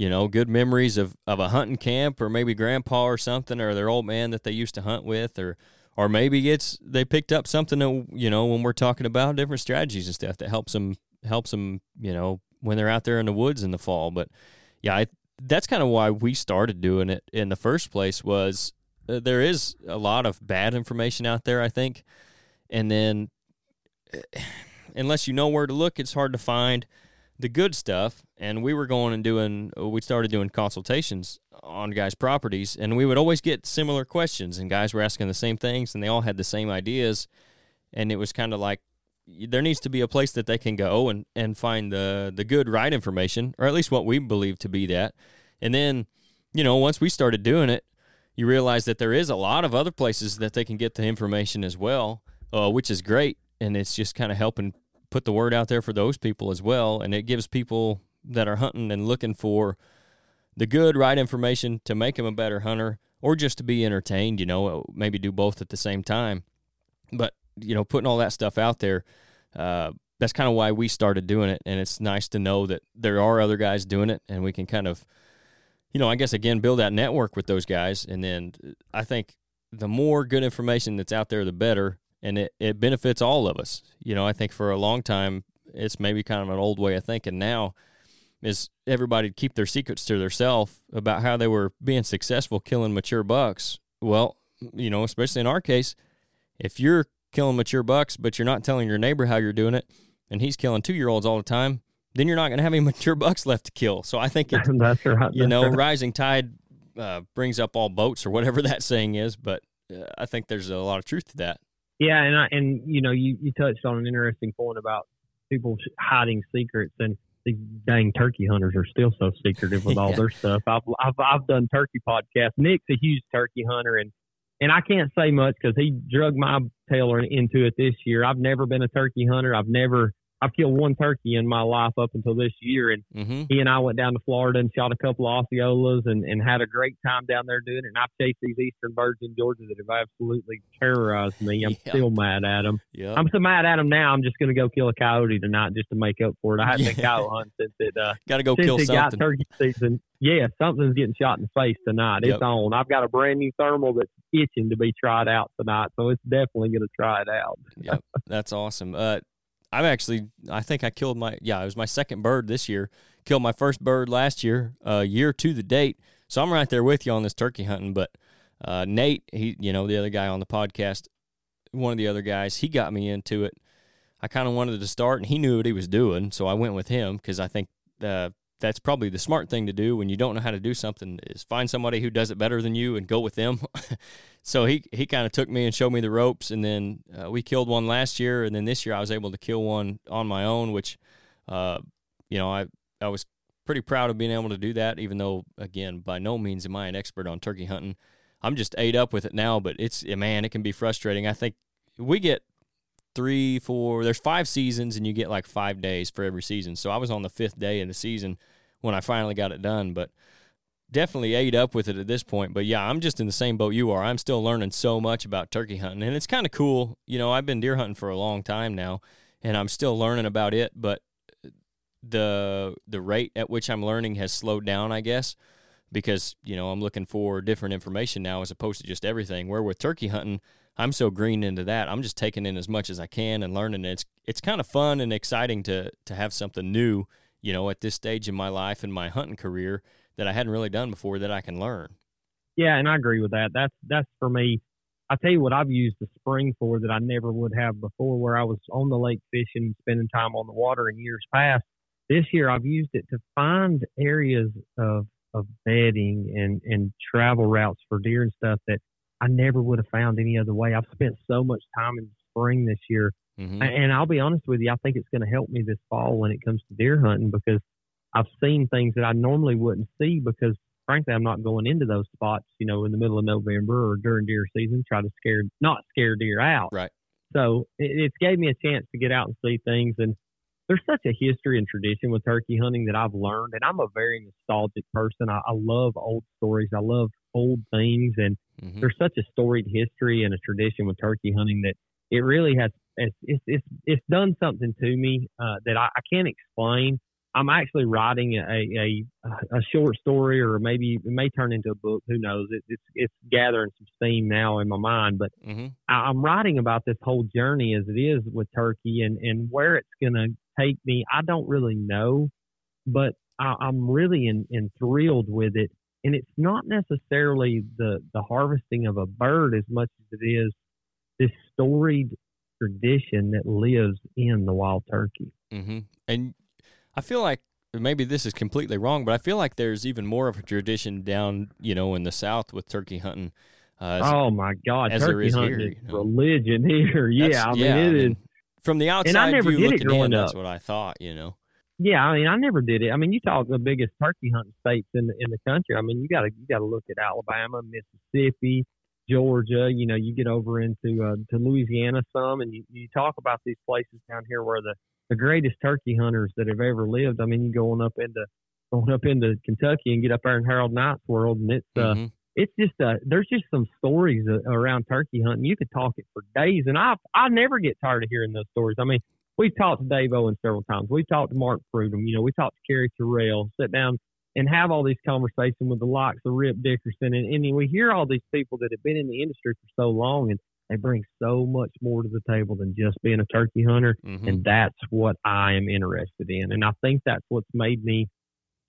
you know, good memories of, of a hunting camp or maybe grandpa or something or their old man that they used to hunt with or or maybe it's they picked up something that, you know when we're talking about different strategies and stuff that helps them helps them you know when they're out there in the woods in the fall. But yeah I, that's kind of why we started doing it in the first place was uh, there is a lot of bad information out there I think. And then uh, unless you know where to look it's hard to find the good stuff and we were going and doing we started doing consultations on guys properties and we would always get similar questions and guys were asking the same things and they all had the same ideas and it was kind of like there needs to be a place that they can go and, and find the the good right information or at least what we believe to be that and then you know once we started doing it you realize that there is a lot of other places that they can get the information as well uh, which is great and it's just kind of helping put the word out there for those people as well. And it gives people that are hunting and looking for the good, right information to make them a better hunter or just to be entertained, you know, maybe do both at the same time. But, you know, putting all that stuff out there, uh, that's kind of why we started doing it. And it's nice to know that there are other guys doing it and we can kind of, you know, I guess again, build that network with those guys. And then I think the more good information that's out there, the better and it, it benefits all of us. You know, I think for a long time, it's maybe kind of an old way of thinking now is everybody keep their secrets to themselves about how they were being successful killing mature bucks. Well, you know, especially in our case, if you're killing mature bucks, but you're not telling your neighbor how you're doing it, and he's killing two year olds all the time, then you're not going to have any mature bucks left to kill. So I think it, that's right. You know, right. rising tide uh, brings up all boats or whatever that saying is, but uh, I think there's a lot of truth to that. Yeah, and I, and you know, you, you touched on an interesting point about people hiding secrets, and these dang turkey hunters are still so secretive with all yeah. their stuff. I've, I've I've done turkey podcasts. Nick's a huge turkey hunter, and and I can't say much because he drug my tail into it this year. I've never been a turkey hunter. I've never I've killed one turkey in my life up until this year, and mm-hmm. he and I went down to Florida and shot a couple of Osceolas and, and had a great time down there doing it. And I've chased these eastern birds in Georgia that have absolutely terrorized me. I'm still mad at them. Yep. I'm so mad at them now. I'm just going to go kill a coyote tonight just to make up for it. I haven't yeah. been coyote hunting since it uh, got to go kill it something. got turkey season. Yeah, something's getting shot in the face tonight. Yep. It's on. I've got a brand new thermal that's itching to be tried out tonight, so it's definitely going to try it out. yep, that's awesome. Uh, I've actually, I think I killed my, yeah, it was my second bird this year. Killed my first bird last year, uh, year to the date. So I'm right there with you on this turkey hunting. But uh, Nate, he, you know, the other guy on the podcast, one of the other guys, he got me into it. I kind of wanted to start, and he knew what he was doing, so I went with him because I think uh, that's probably the smart thing to do when you don't know how to do something is find somebody who does it better than you and go with them. so he he kind of took me and showed me the ropes, and then uh, we killed one last year, and then this year I was able to kill one on my own, which, uh, you know, I I was pretty proud of being able to do that. Even though, again, by no means am I an expert on turkey hunting. I'm just ate up with it now, but it's man, it can be frustrating. I think we get three, four. There's five seasons, and you get like five days for every season. So I was on the fifth day of the season when I finally got it done, but definitely ate up with it at this point. But yeah, I'm just in the same boat you are. I'm still learning so much about turkey hunting, and it's kind of cool. You know, I've been deer hunting for a long time now, and I'm still learning about it, but the the rate at which I'm learning has slowed down, I guess. because you know I'm looking for different information now as opposed to just everything. Where with turkey hunting, I'm so green into that. I'm just taking in as much as I can and learning. It's it's kind of fun and exciting to to have something new, you know, at this stage in my life and my hunting career that I hadn't really done before that I can learn. Yeah, and I agree with that. That's that's for me. I tell you what, I've used the spring for that I never would have before, where I was on the lake fishing, spending time on the water in years past. This year, I've used it to find areas of of bedding and and travel routes for deer and stuff that I never would have found any other way. I've spent so much time in spring this year, mm-hmm. and I'll be honest with you, I think it's going to help me this fall when it comes to deer hunting because I've seen things that I normally wouldn't see because frankly I'm not going into those spots, you know, in the middle of November or during deer season, try to scare not scare deer out. Right. So it, it's gave me a chance to get out and see things and there's such a history and tradition with turkey hunting that I've learned, and I'm a very nostalgic person. I, I love old stories. I love old things, and mm-hmm. there's such a storied history and a tradition with turkey hunting that it really has. It's it's it's, done something to me uh, that I, I can't explain. I'm actually writing a, a a short story, or maybe it may turn into a book. Who knows? It, it's it's gathering some steam now in my mind, but mm-hmm. I, I'm writing about this whole journey as it is with turkey and and where it's going to take me. I don't really know, but I, I'm really in, enthralled with it. And it's not necessarily the the harvesting of a bird as much as it is storied tradition that lives in the wild turkey. Mm-hmm. And I feel like maybe this is completely wrong, but I feel like there's even more of a tradition down, you know, in the South with turkey hunting. Uh, oh my God, turkey hunting here, is you know? religion here. Yeah, that's, I mean yeah, it I mean, is. From the outside and I never did it growing in, up. that's what I thought. You know. Yeah, I mean, I never did it. I mean, you talk the biggest turkey hunting states in the in the country. I mean, you got to you got to look at Alabama, Mississippi, Georgia. You know, you get over into uh, to Louisiana some, and you, you talk about these places down here where the the greatest turkey hunters that have ever lived. I mean, you going up into going up into Kentucky and get up there in Harold Knight's world, and it's uh, mm-hmm. it's just uh, there's just some stories uh, around turkey hunting. You could talk it for days, and I I never get tired of hearing those stories. I mean, we've talked to Dave Owen several times. We've talked to Mark Prudhomme. You know, we talked to Kerry Terrell. Sit down and have all these conversations with the likes of Rip Dickerson, and, and we hear all these people that have been in the industry for so long, and they bring so much more to the table than just being a turkey hunter. Mm-hmm. And that's what I am interested in. And I think that's what's made me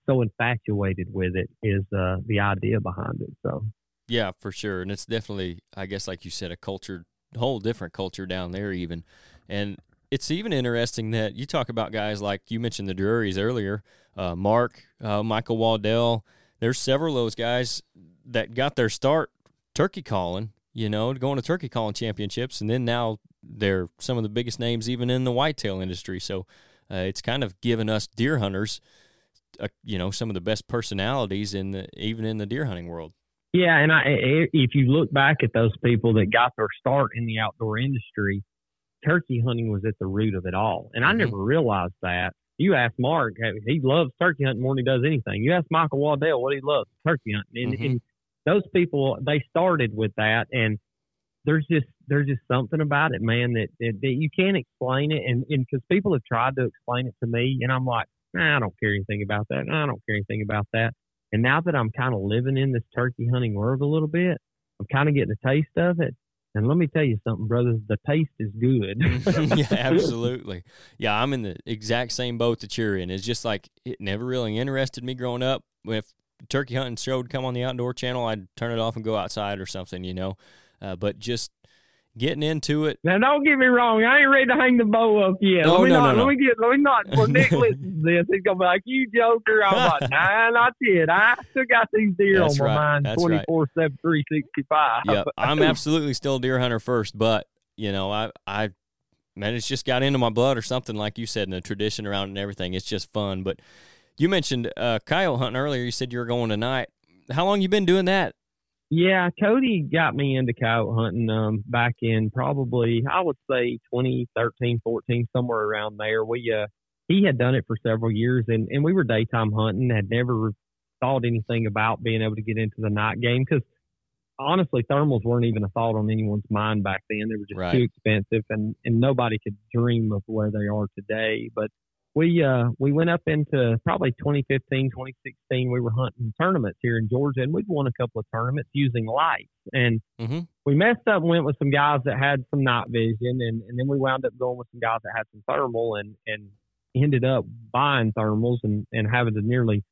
so infatuated with it is uh, the idea behind it. So, yeah, for sure. And it's definitely, I guess, like you said, a culture, whole different culture down there, even. And it's even interesting that you talk about guys like you mentioned the Drurys earlier, uh, Mark, uh, Michael Waddell. There's several of those guys that got their start turkey calling you know, going to turkey calling championships, and then now they're some of the biggest names even in the whitetail industry. So uh, it's kind of given us deer hunters, uh, you know, some of the best personalities in the even in the deer hunting world. Yeah, and I, if you look back at those people that got their start in the outdoor industry, turkey hunting was at the root of it all, and I mm-hmm. never realized that. You ask Mark, he loves turkey hunting more than he does anything. You ask Michael Waddell what he loves, turkey hunting, and, mm-hmm. and those people they started with that and there's just there's just something about it man that, that, that you can't explain it and because people have tried to explain it to me and i'm like nah, i don't care anything about that i don't care anything about that and now that i'm kind of living in this turkey hunting world a little bit i'm kind of getting a taste of it and let me tell you something, brothers, the taste is good. yeah, absolutely. Yeah, I'm in the exact same boat that you're in. It's just like it never really interested me growing up. If turkey hunting show would come on the outdoor channel, I'd turn it off and go outside or something, you know. Uh, but just getting into it. Now, don't get me wrong. I ain't ready to hang the bow up yet. No, let me no, not, no, no. Let me get. Let me not. When Nick listens to this, he's gonna be like, "You joker." I'm like, "Nah, not yet. I still got these deer That's on right. my mind, twenty four seven, three sixty five. Yeah, I'm absolutely still a deer hunter first, but you know, I, I, man, it's just got into my blood or something, like you said, and the tradition around and everything. It's just fun, but you mentioned uh, coyote hunting earlier. You said you were going tonight. How long you been doing that? Yeah, Cody got me into coyote hunting um, back in probably I would say 2013, 14, somewhere around there. We uh, he had done it for several years, and and we were daytime hunting. Had never thought anything about being able to get into the night game because honestly, thermals weren't even a thought on anyone's mind back then. They were just right. too expensive, and and nobody could dream of where they are today. But we uh we went up into probably 2015 2016 we were hunting tournaments here in georgia and we'd won a couple of tournaments using lights and mm-hmm. we messed up and went with some guys that had some night vision and and then we wound up going with some guys that had some thermal and and ended up buying thermals and and having to nearly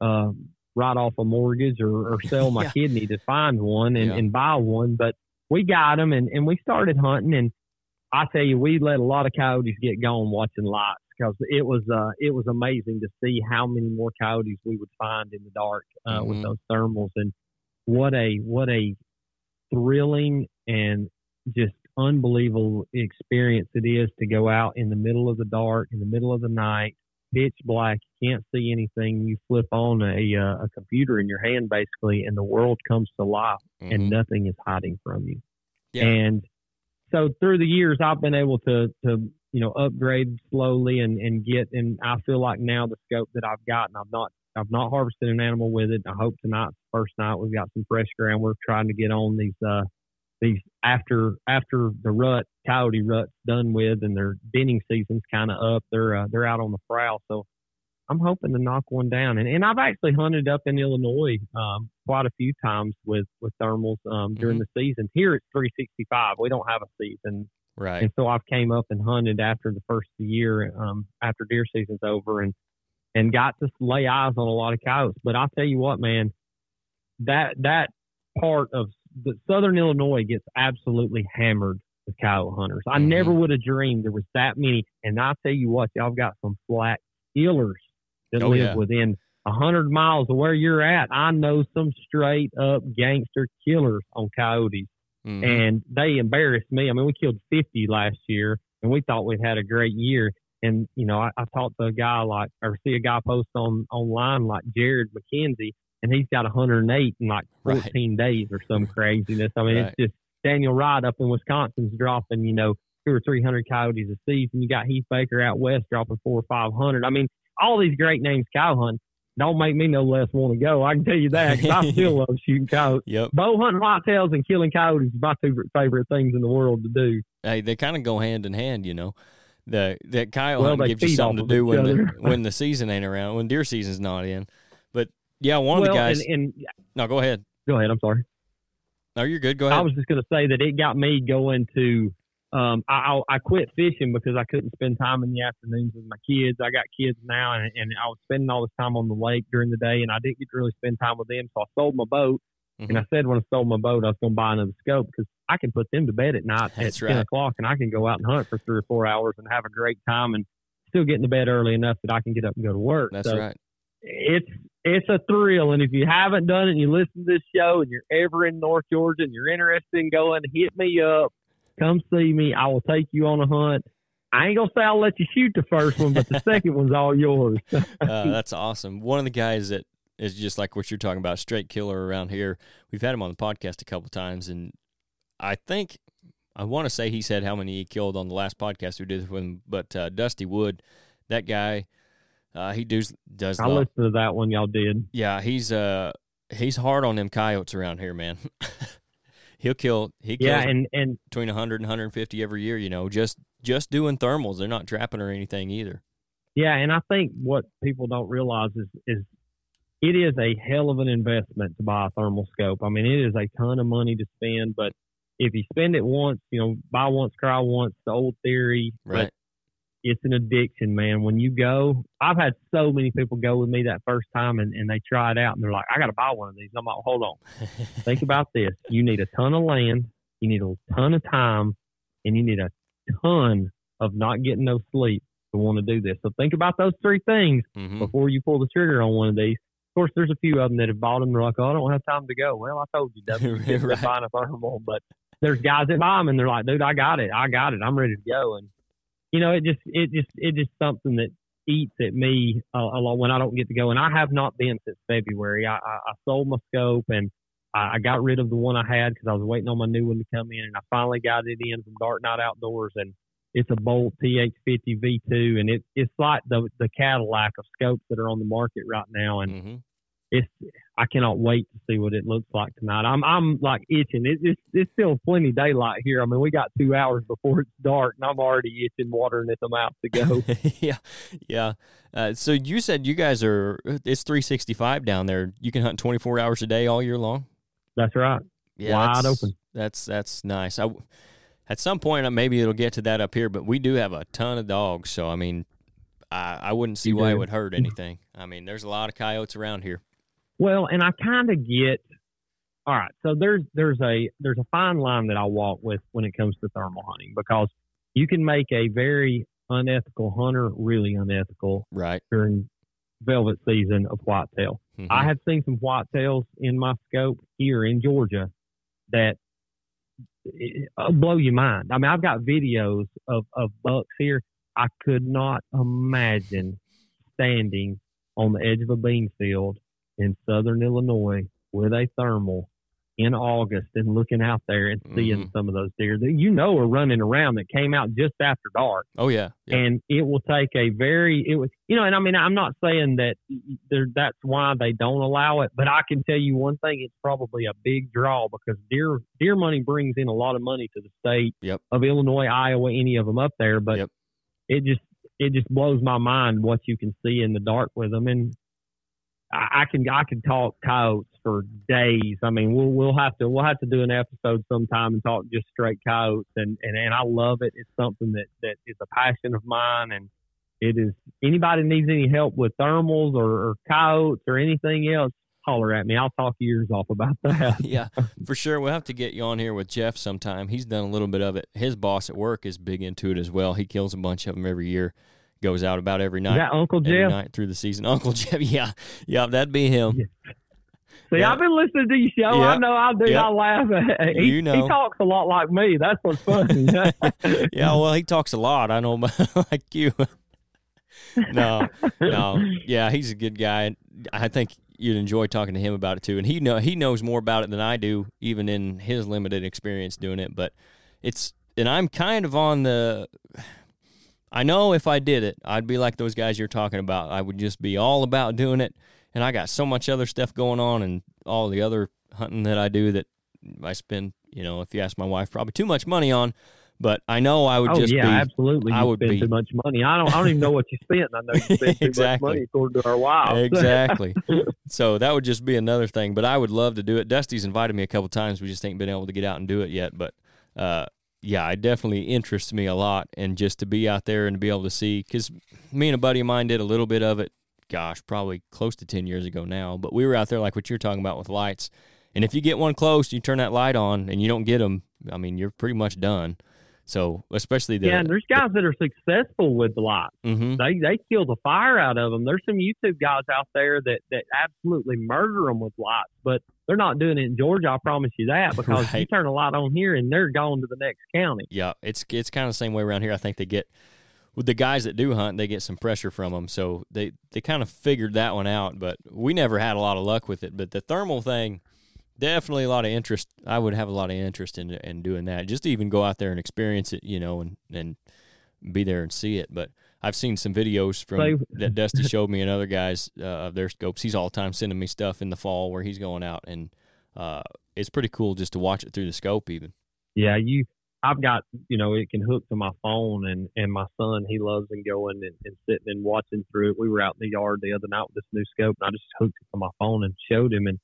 uh write off a mortgage or, or sell my Yeah. kidney to find one and, Yeah. and buy one but we got them and and we started hunting and I tell you, we let a lot of coyotes get gone watching lights because it was uh, it was amazing to see how many more coyotes we would find in the dark uh, with Mhm. those thermals, and what a what a thrilling and just unbelievable experience it is to go out in the middle of the dark, in the middle of the night, pitch black, you can't see anything. You flip on a uh, a computer in your hand basically, and the world comes to life, Mhm. and nothing is hiding from you. Yeah. And so through the years, I've been able to, to you know, upgrade slowly and, and get, and I feel like now the scope that I've gotten, I've not, I've not harvested an animal with it. I hope tonight's the first night we've got some fresh ground. We're trying to get on these, uh, these after, after the rut, coyote rut's done with and their denning season's kind of up. They're, uh, they're out on the prowl. So I'm hoping to knock one down. And, and I've actually hunted up in Illinois um, quite a few times with, with thermals um, during the season. Here it's 365. We don't have a season. Right. And so I've came up and hunted after the first of the year, um, after deer season's over and, and got to lay eyes on a lot of coyotes. But I'll tell you what, man, that, that part of the southern Illinois gets absolutely hammered with coyote hunters. I Mhm. never would have dreamed there was that many. And I'll tell you what, y'all got some flat killers that Oh, live yeah. within a hundred miles of where you're at. I know some straight up gangster killers on coyotes Mhm. and they embarrassed me. I mean, we killed 50 last year, and we thought we'd had a great year. And you know, I, I talked to a guy like, or see a guy post on online like Jared McKenzie, and he's got 108 in like Right. 14 days or some craziness. I mean, Right. it's just Daniel Wright up in Wisconsin's dropping, you know, two or three hundred coyotes a season. You got Heath Baker out west dropping four or five hundred. I mean, all these great names cow hunt don't make me no less want to go. I can tell you that 'cause I still love shooting coyotes Yep. bow hunting whitetails and killing coyotes is my two favorite things in the world to do. Hey, they kind of go hand in hand, you know. The that coyote Well, hunting gives you something to do when the when the season ain't around, when deer season's not in. But yeah, one of the guys. and, and no, go ahead. go ahead. I'm sorry. No, you're good. Go ahead. I was just going to say that it got me going to. Um, I, I I quit fishing because I couldn't spend time in the afternoons with my kids. I got kids now, and, and I was spending all this time on the lake during the day, and I didn't get to really spend time with them. So I sold my boat, Mhm. and I said when I sold my boat, I was going to buy another scope because I can put them to bed at night That's at ten o'clock, and I can go out and hunt for three or four hours and have a great time, and still getting to bed early enough that I can get up and go to work. That's so right. it's it's a thrill. And if you haven't done it and you listen to this show and you're ever in North Georgia and you're interested in going, hit me up. Come see me. I will take you on a hunt. I ain't gonna say I'll let you shoot the first one, but the second one's all yours. Uh, that's awesome. One of the guys that is just like what you're talking about, straight killer around here. We've had him on the podcast a couple times, and I think I want to say he said how many he killed on the last podcast we did with him. But uh, Dusty Wood, that guy, uh, he does does I listened to that one y'all did. yeah. He's uh he's hard on them coyotes around here, man. He'll kill. He kills Yeah, and and between 100 and 150 every year. You know, just just doing thermals. They're not trapping or anything either. yeah, and I think what people don't realize is is it is a hell of an investment to buy a thermal scope. I mean, it is a ton of money to spend, but if you spend it once, you know, buy once, cry once, the old theory. but Right. It's an addiction, man. When you go, I've had so many people go with me that first time and, and they try it out and they're like, I got to buy one of these. I'm like, hold on. Think about this. You need a ton of land, you need a ton of time, and you need a ton of not getting no sleep to want to do this. So think about those three things hmm before you pull the trigger on one of these. Of course, there's a few of them that have bought them. They're like, oh, I don't have time to go. Well, I told you, W. You Right. right. buying a thermal. But there's guys that buy them and they're like, dude, I got it. I got it. I'm ready to go. And, you know, it just, it just, it just something that eats at me a lot when I don't get to go. And I have not been since February. I, I, I sold my scope and I, I got rid of the one I had because I was waiting on my new one to come in. And I finally got it in from Dark Night Outdoors. And it's a Bolt TH50 V2, and it, it's like the the Cadillac of scopes that are on the market right now. And hmm it's I cannot wait to see what it looks like tonight. I'm I'm like itching. It, it's it's still plenty daylight here. I mean, we got two hours before it's dark, and I'm already itching, watering at the mouth to go. yeah, yeah. Uh, so you said you guys are it's 365 down there. You can hunt 24 hours a day all year long. That's right. Yeah, Wide that's, open. That's that's nice. I at some point uh, maybe it'll get to that up here, but we do have a ton of dogs. So I mean, I I wouldn't see You why it would hurt anything. I mean, there's a lot of coyotes around here. Well, and I kind of get. All right, so there's there's a there's a fine line that I walk with when it comes to thermal hunting because you can make a very unethical hunter really unethical Right. during velvet season of whitetail. Mhm. I have seen some whitetails in my scope here in Georgia that uh, blow your mind. I mean, I've got videos of, of bucks here. I could not imagine standing on the edge of a bean field in southern Illinois with a thermal in August and looking out there and seeing Mhm. some of those deer that you know are running around that came out just after dark oh yeah. yeah. and it will take a very it was you know and i mean i'm not saying that there that's why they don't allow it but i can tell you one thing it's probably a big draw because deer deer money brings in a lot of money to the state Yep. of illinois iowa any of them up there but Yep. it just it just blows my mind what you can see in the dark with them and I, I can I can talk coyotes for days. I mean, we'll we'll have to we'll have to do an episode sometime and talk just straight coyotes, and and, and I love it. It's something that that is a passion of mine, and it is anybody needs any help with thermals or, or coyotes or anything else, holler at me. I'll talk your ears off about that. yeah, for sure. We'll have to get you on here with Jeff sometime. He's done a little bit of it. His boss at work is big into it as well. He kills a bunch of them every year. Goes out about every Is night, that Uncle every Jeff? night through the season. Uncle Jeff, yeah, yeah, that'd be him. Yeah. See, Yeah. I've been listening to your show. Yeah. I know I do. Yeah. I laugh. He, You know. he talks a lot like me. That's what's funny. Yeah, well, he talks a lot. I know, like you. no, no, yeah, he's a good guy. I think you'd enjoy talking to him about it too. And he know he knows more about it than I do, even in his limited experience doing it. But it's and I'm kind of on the. I know if I did it, I'd be like those guys you're talking about. I would just be all about doing it, and I got so much other stuff going on, and all the other hunting that I do that I spend. You know, if you ask my wife, probably too much money on. But I know I would oh just yeah, be. absolutely. You I would spend be- too much money. I don't. I don't even know what you spent. I know you spend too Exactly. much money according to our wives. exactly. so that would just be another thing. But I would love to do it. Dusty's invited me a couple times. We just ain't been able to get out and do it yet. But uh, yeah, it definitely interests me a lot. And just to be out there and to be able to see, because me and a buddy of mine did a little bit of it. Gosh, probably close to ten years ago now. But we were out there like what you're talking about with lights. And if you get one close, you turn that light on, and you don't get them. I mean, you're pretty much done. So especially the yeah, and there's guys that are successful with the lights. hmm They they kill the fire out of them. There's some YouTube guys out there that that absolutely murder them with lights, but they're not doing it in Georgia. I promise you that because you turn a light on here and they're going to the next county. Yeah, it's it's kind of the same way around here. I think they get with the guys that do hunt, they get some pressure from them, so they they kind of figured that one out. But we never had a lot of luck with it. But the thermal thing, definitely a lot of interest. I would have a lot of interest in in doing that. Just to even go out there and experience it, you know, and and be there and see it. But I've seen some videos from that Dusty showed me and other guys uh, of their scopes. He's all the time sending me stuff in the fall where he's going out, and uh, it's pretty cool just to watch it through the scope, even. Yeah, you. I've got you know it can hook to my phone and and my son he loves and going and, and sitting and watching through it. We were out in the yard the other night with this new scope and I just hooked it to my phone and showed him and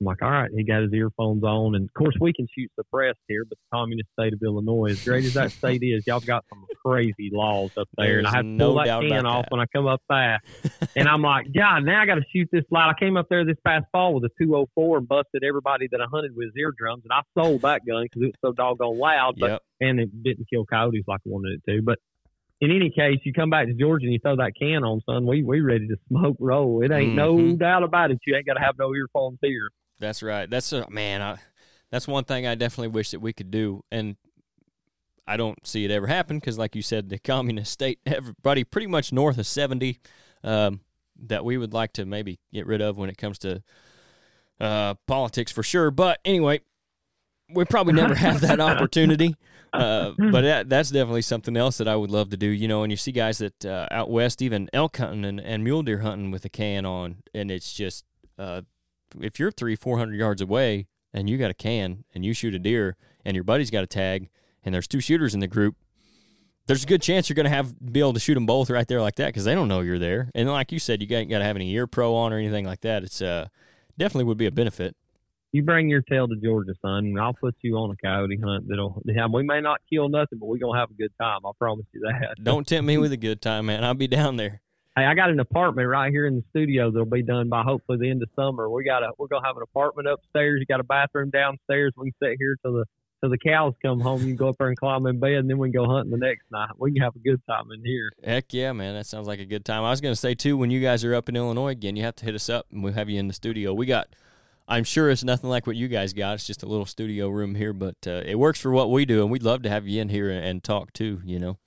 I'm like, all right, he got his earphones on and of course we can shoot suppressed here, but the communist state of Illinois, as great as that state is, y'all got some crazy laws up there, and I There's have to no pull that can off that. when I come up fast. and I'm like, God, now I got to shoot this light. I came up there this past fall with a 204 and busted everybody that I hunted with his eardrums, and I sold that gun because it was so doggone loud. But Yep. and it didn't kill coyotes like I wanted it to. But in any case, you come back to Georgia and you throw that can on, son. We we ready to smoke roll. It ain't no Mhm. doubt about it. You ain't got to have no earphones here. That's right. That's a man. I, that's one thing I definitely wish that we could do, and I don't see it ever happen because, like you said, the communist state, everybody pretty much north of seventy, um, that we would like to maybe get rid of when it comes to uh, politics for sure. But anyway, we probably never have that opportunity. Uh, but that, that's definitely something else that I would love to do. You know, and you see guys that uh, out west, even elk hunting and, and mule deer hunting with a can on, and it's just uh, if you're three, four hundred yards away and you got a can and you shoot a deer and your buddy's got a tag and there's two shooters in the group, there's a good chance you're going to have be able to shoot them both right there like that because they don't know you're there. And like you said, you got got to have any ear pro on or anything like that. It's uh definitely would be a benefit. You bring your tail to Georgia, son, and I'll put you on a coyote hunt. That'll we may not kill nothing, but we're gonna have a good time. I promise you that. Don't tempt me with a good time, man. I'll be down there. Hey, I got an apartment right here in the studio that'll be done by hopefully the end of summer. We got a we're gonna have an apartment upstairs. You got a bathroom downstairs. We can sit here till the till the cows come home. You can go up there and climb in bed, and then we can go hunting the next night. We can have a good time in here. Heck yeah, man! That sounds like a good time. I was gonna say too, when you guys are up in Illinois again, you have to hit us up, and we'll have you in the studio. We got I'm sure it's nothing like what you guys got. It's just a little studio room here, but uh, it works for what we do, and we'd love to have you in here and, and talk too. You know,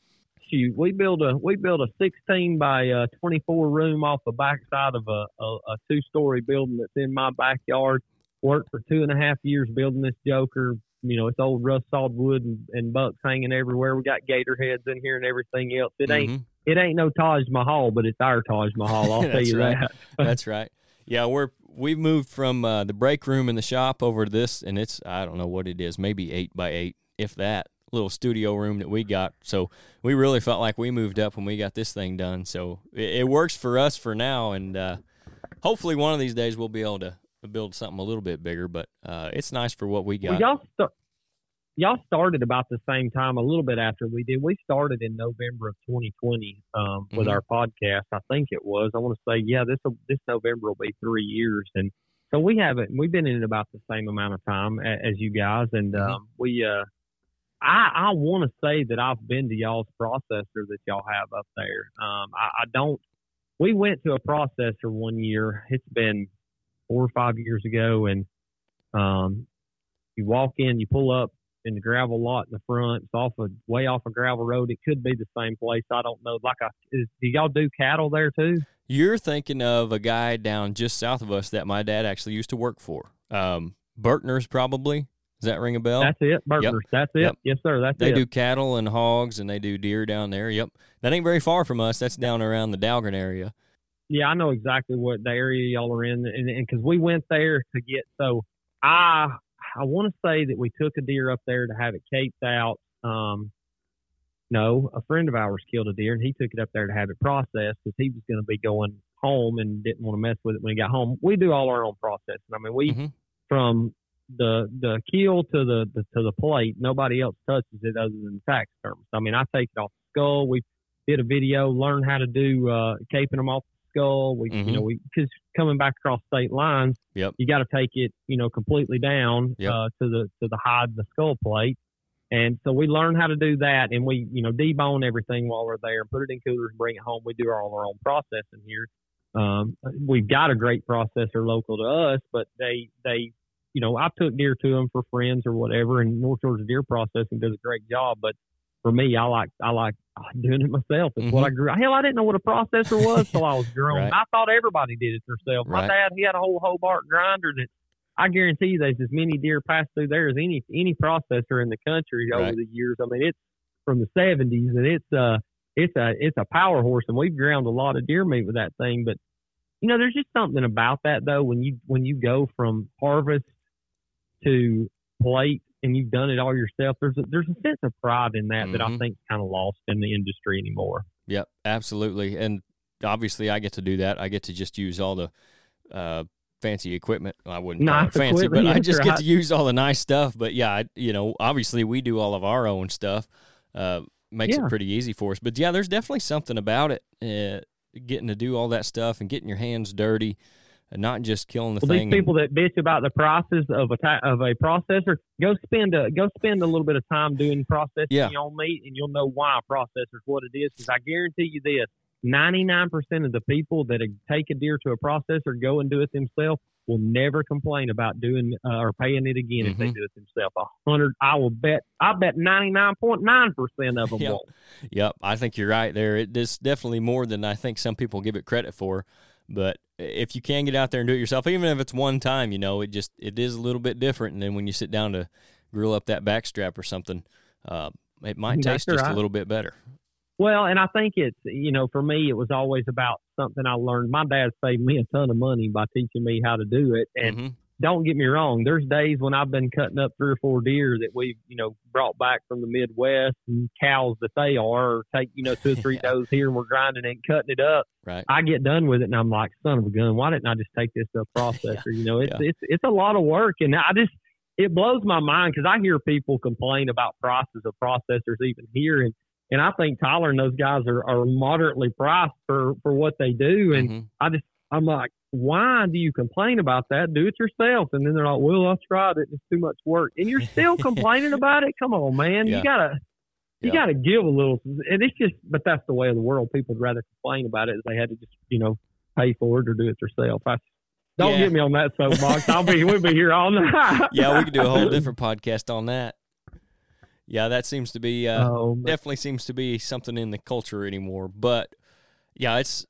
shoot, we built a we build a 16 by uh, 24 room off the backside of a, a, a two story building that's in my backyard. Worked for two and a half years building this joker. You know, it's old rust sawed wood and, and bucks hanging everywhere. We got gator heads in here and everything else. It ain't mm-hmm. it ain't no Taj Mahal, but it's our Taj Mahal. I'll tell you right. that. That's right. Yeah, we're we've moved from uh, the break room in the shop over to this, and it's I don't know what it is, maybe eight by eight, if that little studio room that we got. So we really felt like we moved up when we got this thing done. So it, it works for us for now, and uh, hopefully one of these days we'll be able to build something a little bit bigger. But uh, it's nice for what we got. Well, y'all, st- y'all started about the same time, a little bit after we did. We started in November of 2020 um, with mm-hmm. our podcast. I think it was. I want to say, yeah, this this November will be three years, and so we haven't. We've been in about the same amount of time as, you guys, and mm-hmm. um, we. Uh, I, I want to say that I've been to y'all's processor that y'all have up there. Um, I, I don't. We went to a processor one year. It's been four or five years ago, and um, you walk in, you pull up in the gravel lot in the front. It's off a way off a gravel road. It could be the same place. I don't know. Like, I, is, do y'all do cattle there too? You're thinking of a guy down just south of us that my dad actually used to work for. Um, Bertner's probably. Does that ring a bell? That's it. Bertner's. Yep. That's it. Yep. Yes, sir. That's they it. They do cattle and hogs, and they do deer down there. Yep. That ain't very far from us. That's down around the Dahlgren area. Yeah, I know exactly what the area y'all are in, and because we went there to get so I I want to say that we took a deer up there to have it caped out. Um, no, a friend of ours killed a deer and he took it up there to have it processed because he was going to be going home and didn't want to mess with it when he got home. We do all our own processing. I mean, we mm-hmm. from the the keel to the, the, to the plate, nobody else touches it other than tax terms. I mean, I take it off the skull. We did a video, learn how to do uh, caping them off the skull. We, mm-hmm. you know, we because coming back across state lines, yep. you got to take it, you know, completely down yep. uh, to the to the hide the skull plate. And so we learn how to do that, and we, you know, debone everything while we're there, and put it in coolers, and bring it home. We do all our own processing here. Um, we've got a great processor local to us, but they, they, you know, I took deer to them for friends or whatever, and North Georgia Deer Processing does a great job. But for me, I like I like doing it myself. It's mm-hmm. what I grew. Hell, I didn't know what a processor was till I was grown. right. I thought everybody did it themselves. My right. dad, he had a whole Hobart grinder that I guarantee you there's as many deer passed through there as any any processor in the country right. over the years. I mean, it's from the '70s, and it's uh it's a it's a power horse, and we've ground a lot of deer meat with that thing. But you know, there's just something about that though when you when you go from harvest to plate and you've done it all yourself, there's a, there's a sense of pride in that mm-hmm. that I mm-hmm. think kind of lost in the industry anymore. Yep, absolutely. And obviously, I get to do that. I get to just use all the uh, fancy equipment. I wouldn't nice call it fancy, but I just get to use all the nice stuff. But yeah, I, you know, obviously we do all of our own stuff. Uh, makes yeah. it pretty easy for us. But yeah, there's definitely something about it. Uh, getting to do all that stuff and getting your hands dirty not just killing the well, thing. These people and, that bitch about the prices of a ta- of a processor, go spend a go spend a little bit of time doing processing yeah. on meat, and you'll know why a processor is what it is. Because I guarantee you this: ninety nine percent of the people that take a deer to a processor go and do it themselves will never complain about doing uh, or paying it again mm-hmm. if they mm-hmm. do it themselves. A hundred, I will bet. I bet ninety nine point nine percent of them yep. won't. Yep, I think you're right there. It is definitely more than I think some people give it credit for. But if you can get out there and do it yourself, even if it's one time, you know, it just it is a little bit different. And then when you sit down to grill up that backstrap or something, uh, it might taste just a little bit better. Well, and I think it's you know for me it was always about something I learned. My dad saved me a ton of money by teaching me how to do it, and hmm don't get me wrong. There's days when I've been cutting up three or four deer that we've, you know, brought back from the Midwest and cows that they are, or take, you know, two or three Yeah. does here and we're grinding and cutting it up. Right. I get done with it and I'm like, son of a gun, why didn't I just take this to a processor? You know, it's, Yeah. it's, it's a lot of work. And I just, it blows my mind because I hear people complain about prices of processors even here. And, and I think Tyler and those guys are, are moderately priced for, for what they do. And Mhm. I just, I'm like, why do you complain about that? Do it yourself. And then they're like, well, I tried it. It's too much work. And you're still complaining about it? Come on, man. Yeah. You gotta, you Yeah. gotta give a little. And it's just, but that's the way of the world. People would rather complain about it if they had to just, you know, pay for it or do it themselves. I, don't Yeah. get me on that soapbox. I'll be, we'll be here all night. yeah, we could do a whole different podcast on that. Yeah, that seems to be uh, Oh, definitely seems to be something in the culture anymore. But yeah, it's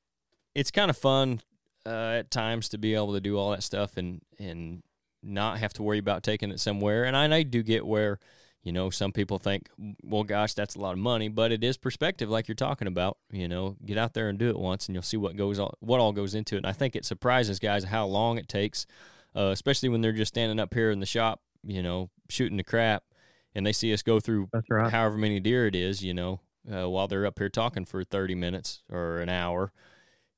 it's kind of fun uh, at times to be able to do all that stuff and and not have to worry about taking it somewhere. And I, I do get where you know some people think, well, gosh, that's a lot of money, but it is perspective, like you're talking about. You know, get out there and do it once, and you'll see what goes all, what all goes into it. And I think it surprises guys how long it takes, uh, especially when they're just standing up here in the shop, you know, shooting the crap, and they see us go through right. however many deer it is, you know, uh, while they're up here talking for 30 minutes or an hour.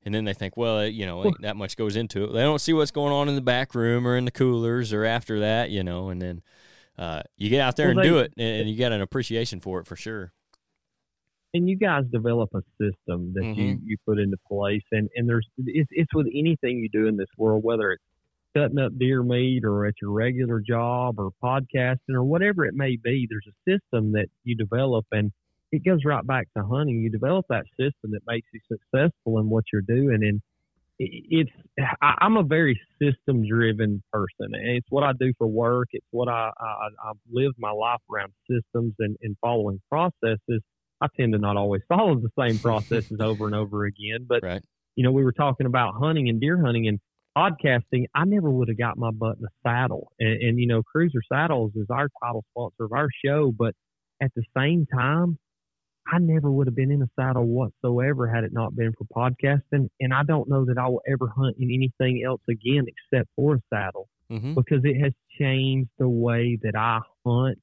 And then they think, well, you know, ain't that much goes into it. They don't see what's going on in the back room or in the coolers or after that, you know. And then uh, you get out there Well, and they- do it, and you got an appreciation for it for sure. and you guys develop a system that you Mhm. you put into place and and there's it's it's with anything you do in this world whether it's cutting up deer meat or at your regular job or podcasting or whatever it may be there's a system that you develop and it goes right back to hunting you develop that system that makes you successful in what you're doing and it's I'm a very system driven person and it's what I do for work it's what I I, I live my life around systems and, and following processes I tend to not always follow the same processes over and over again. But Right. you know, we were talking about hunting and deer hunting and podcasting. I never would have got my butt in a saddle. And, and you know, Cruiser Saddles is our title sponsor of our show. But at the same time, I never would have been in a saddle whatsoever had it not been for podcasting. And I don't know that I will ever hunt in anything else again except for a saddle Mm-hmm. because it has changed the way that I hunt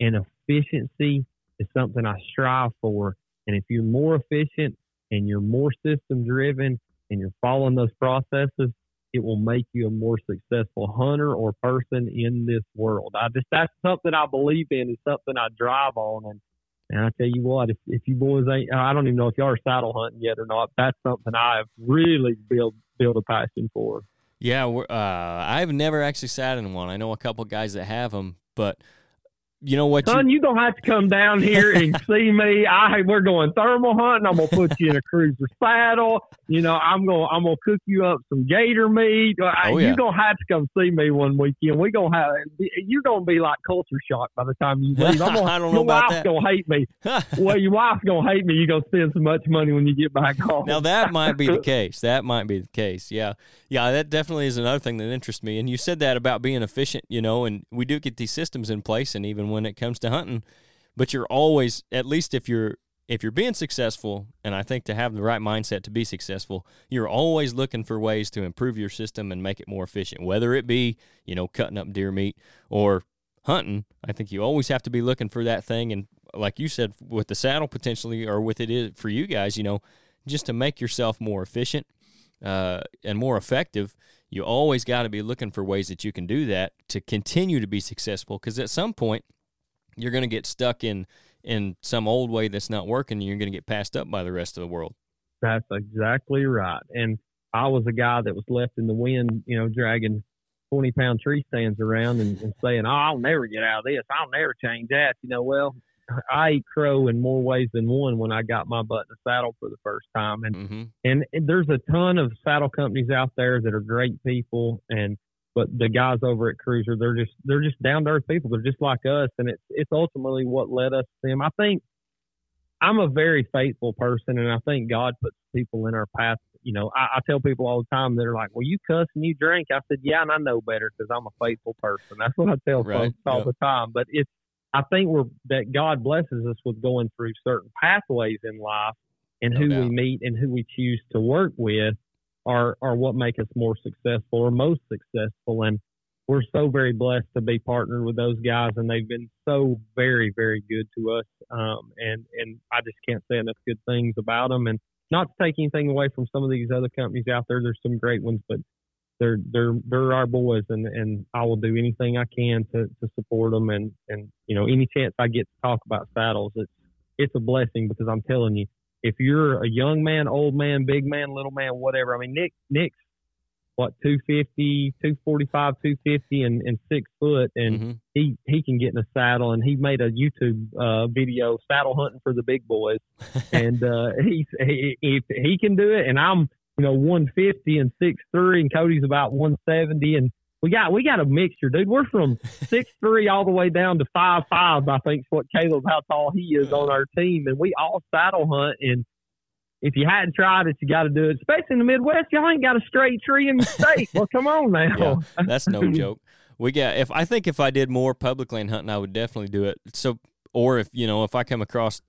and efficiency is something I strive for. And if you're more efficient and you're more system driven and you're following those processes, it will make you a more successful hunter or person in this world. I just that's something I believe in. It's something I drive on and and I tell you what, if, if you boys ain't, I don't even know if y'all are saddle hunting yet or not. That's something I've really built built a passion for. Yeah, uh, I've never actually sat in one. I know a couple guys that have them, but you know what? Son, you, you gonna have to come down here and see me. I we're going thermal hunting. I'm gonna put you in a cruiser saddle. You know, I'm gonna I'm gonna cook you up some gator meat. I- Oh, yeah. You're gonna have to come see me one weekend. We gonna have you're gonna be like culture shock by the time you leave. I'm gonna, I don't know your about wife's that. gonna hate me. Well, your wife's gonna hate me. You're gonna spend so much money when you get back home. now that might be the case. That might be the case. Yeah, yeah. That definitely is another thing that interests me. And you said that about being efficient, you know. And we do get these systems in place, and even when it comes to hunting, but you're always, at least if you're if you're being successful, and I think to have the right mindset to be successful, you're always looking for ways to improve your system and make it more efficient. Whether it be, you know, cutting up deer meat or hunting, I think you always have to be looking for that thing. And like you said, with the saddle potentially, or with it is for you guys, you know, just to make yourself more efficient uh, and more effective, you always got to be looking for ways that you can do that to continue to be successful. Because at some point, you're going to get stuck in in some old way that's not working, and you're going to get passed up by the rest of the world. That's exactly right. And I was a guy that was left in the wind, you know, dragging 20 pound tree stands around and, and saying, Oh, I'll never get out of this. I'll never change that. You know, well, I ate crow in more ways than one when I got my butt in a saddle for the first time. And, hmm and there's a ton of saddle companies out there that are great people. And, but the guys over at Cruiser, they're just, they're just down to earth people. They're just like us. And it's, it's ultimately what led us to them. I think I'm a very faithful person, and I think God puts people in our path. You know, I, I tell people all the time, they're like, "Well, you cuss and you drink." I said, "Yeah, and I know better because I'm a faithful person." That's what I tell Right, folks all yeah. the time. But it's I think we're that God blesses us with going through certain pathways in life, and No who doubt. we meet and who we choose to work with are are what make us more successful or most successful. And we're so very blessed to be partnered with those guys, and they've been so very very good to us. Um, and and I just can't say enough good things about them. And not to take anything away from some of these other companies out there, there's some great ones, but they're they're they're our boys, and and I will do anything I can to to support them, and and you know any chance I get to talk about saddles, it's it's a blessing because I'm telling you, if you're a young man, old man, big man, little man, whatever, I mean Nick Nick's what 250, 245, 250, and and six foot, and Mhm. he he can get in a saddle, and he made a YouTube uh, video saddle hunting for the big boys, and uh, he's he, if he can do it, and I'm you know 150 and six three, and Cody's about 170, and we got we got a mixture, dude. We're from six three all the way down to five five. I think's what Caleb how tall he is on our team, and we all saddle hunt and. If you hadn't tried it, you got to do it. Especially in the Midwest, y'all ain't got a straight tree in the state. well, come on now. Yeah, that's no joke. We got if I think if I did more public land hunting, I would definitely do it. So, or if you know, if I come across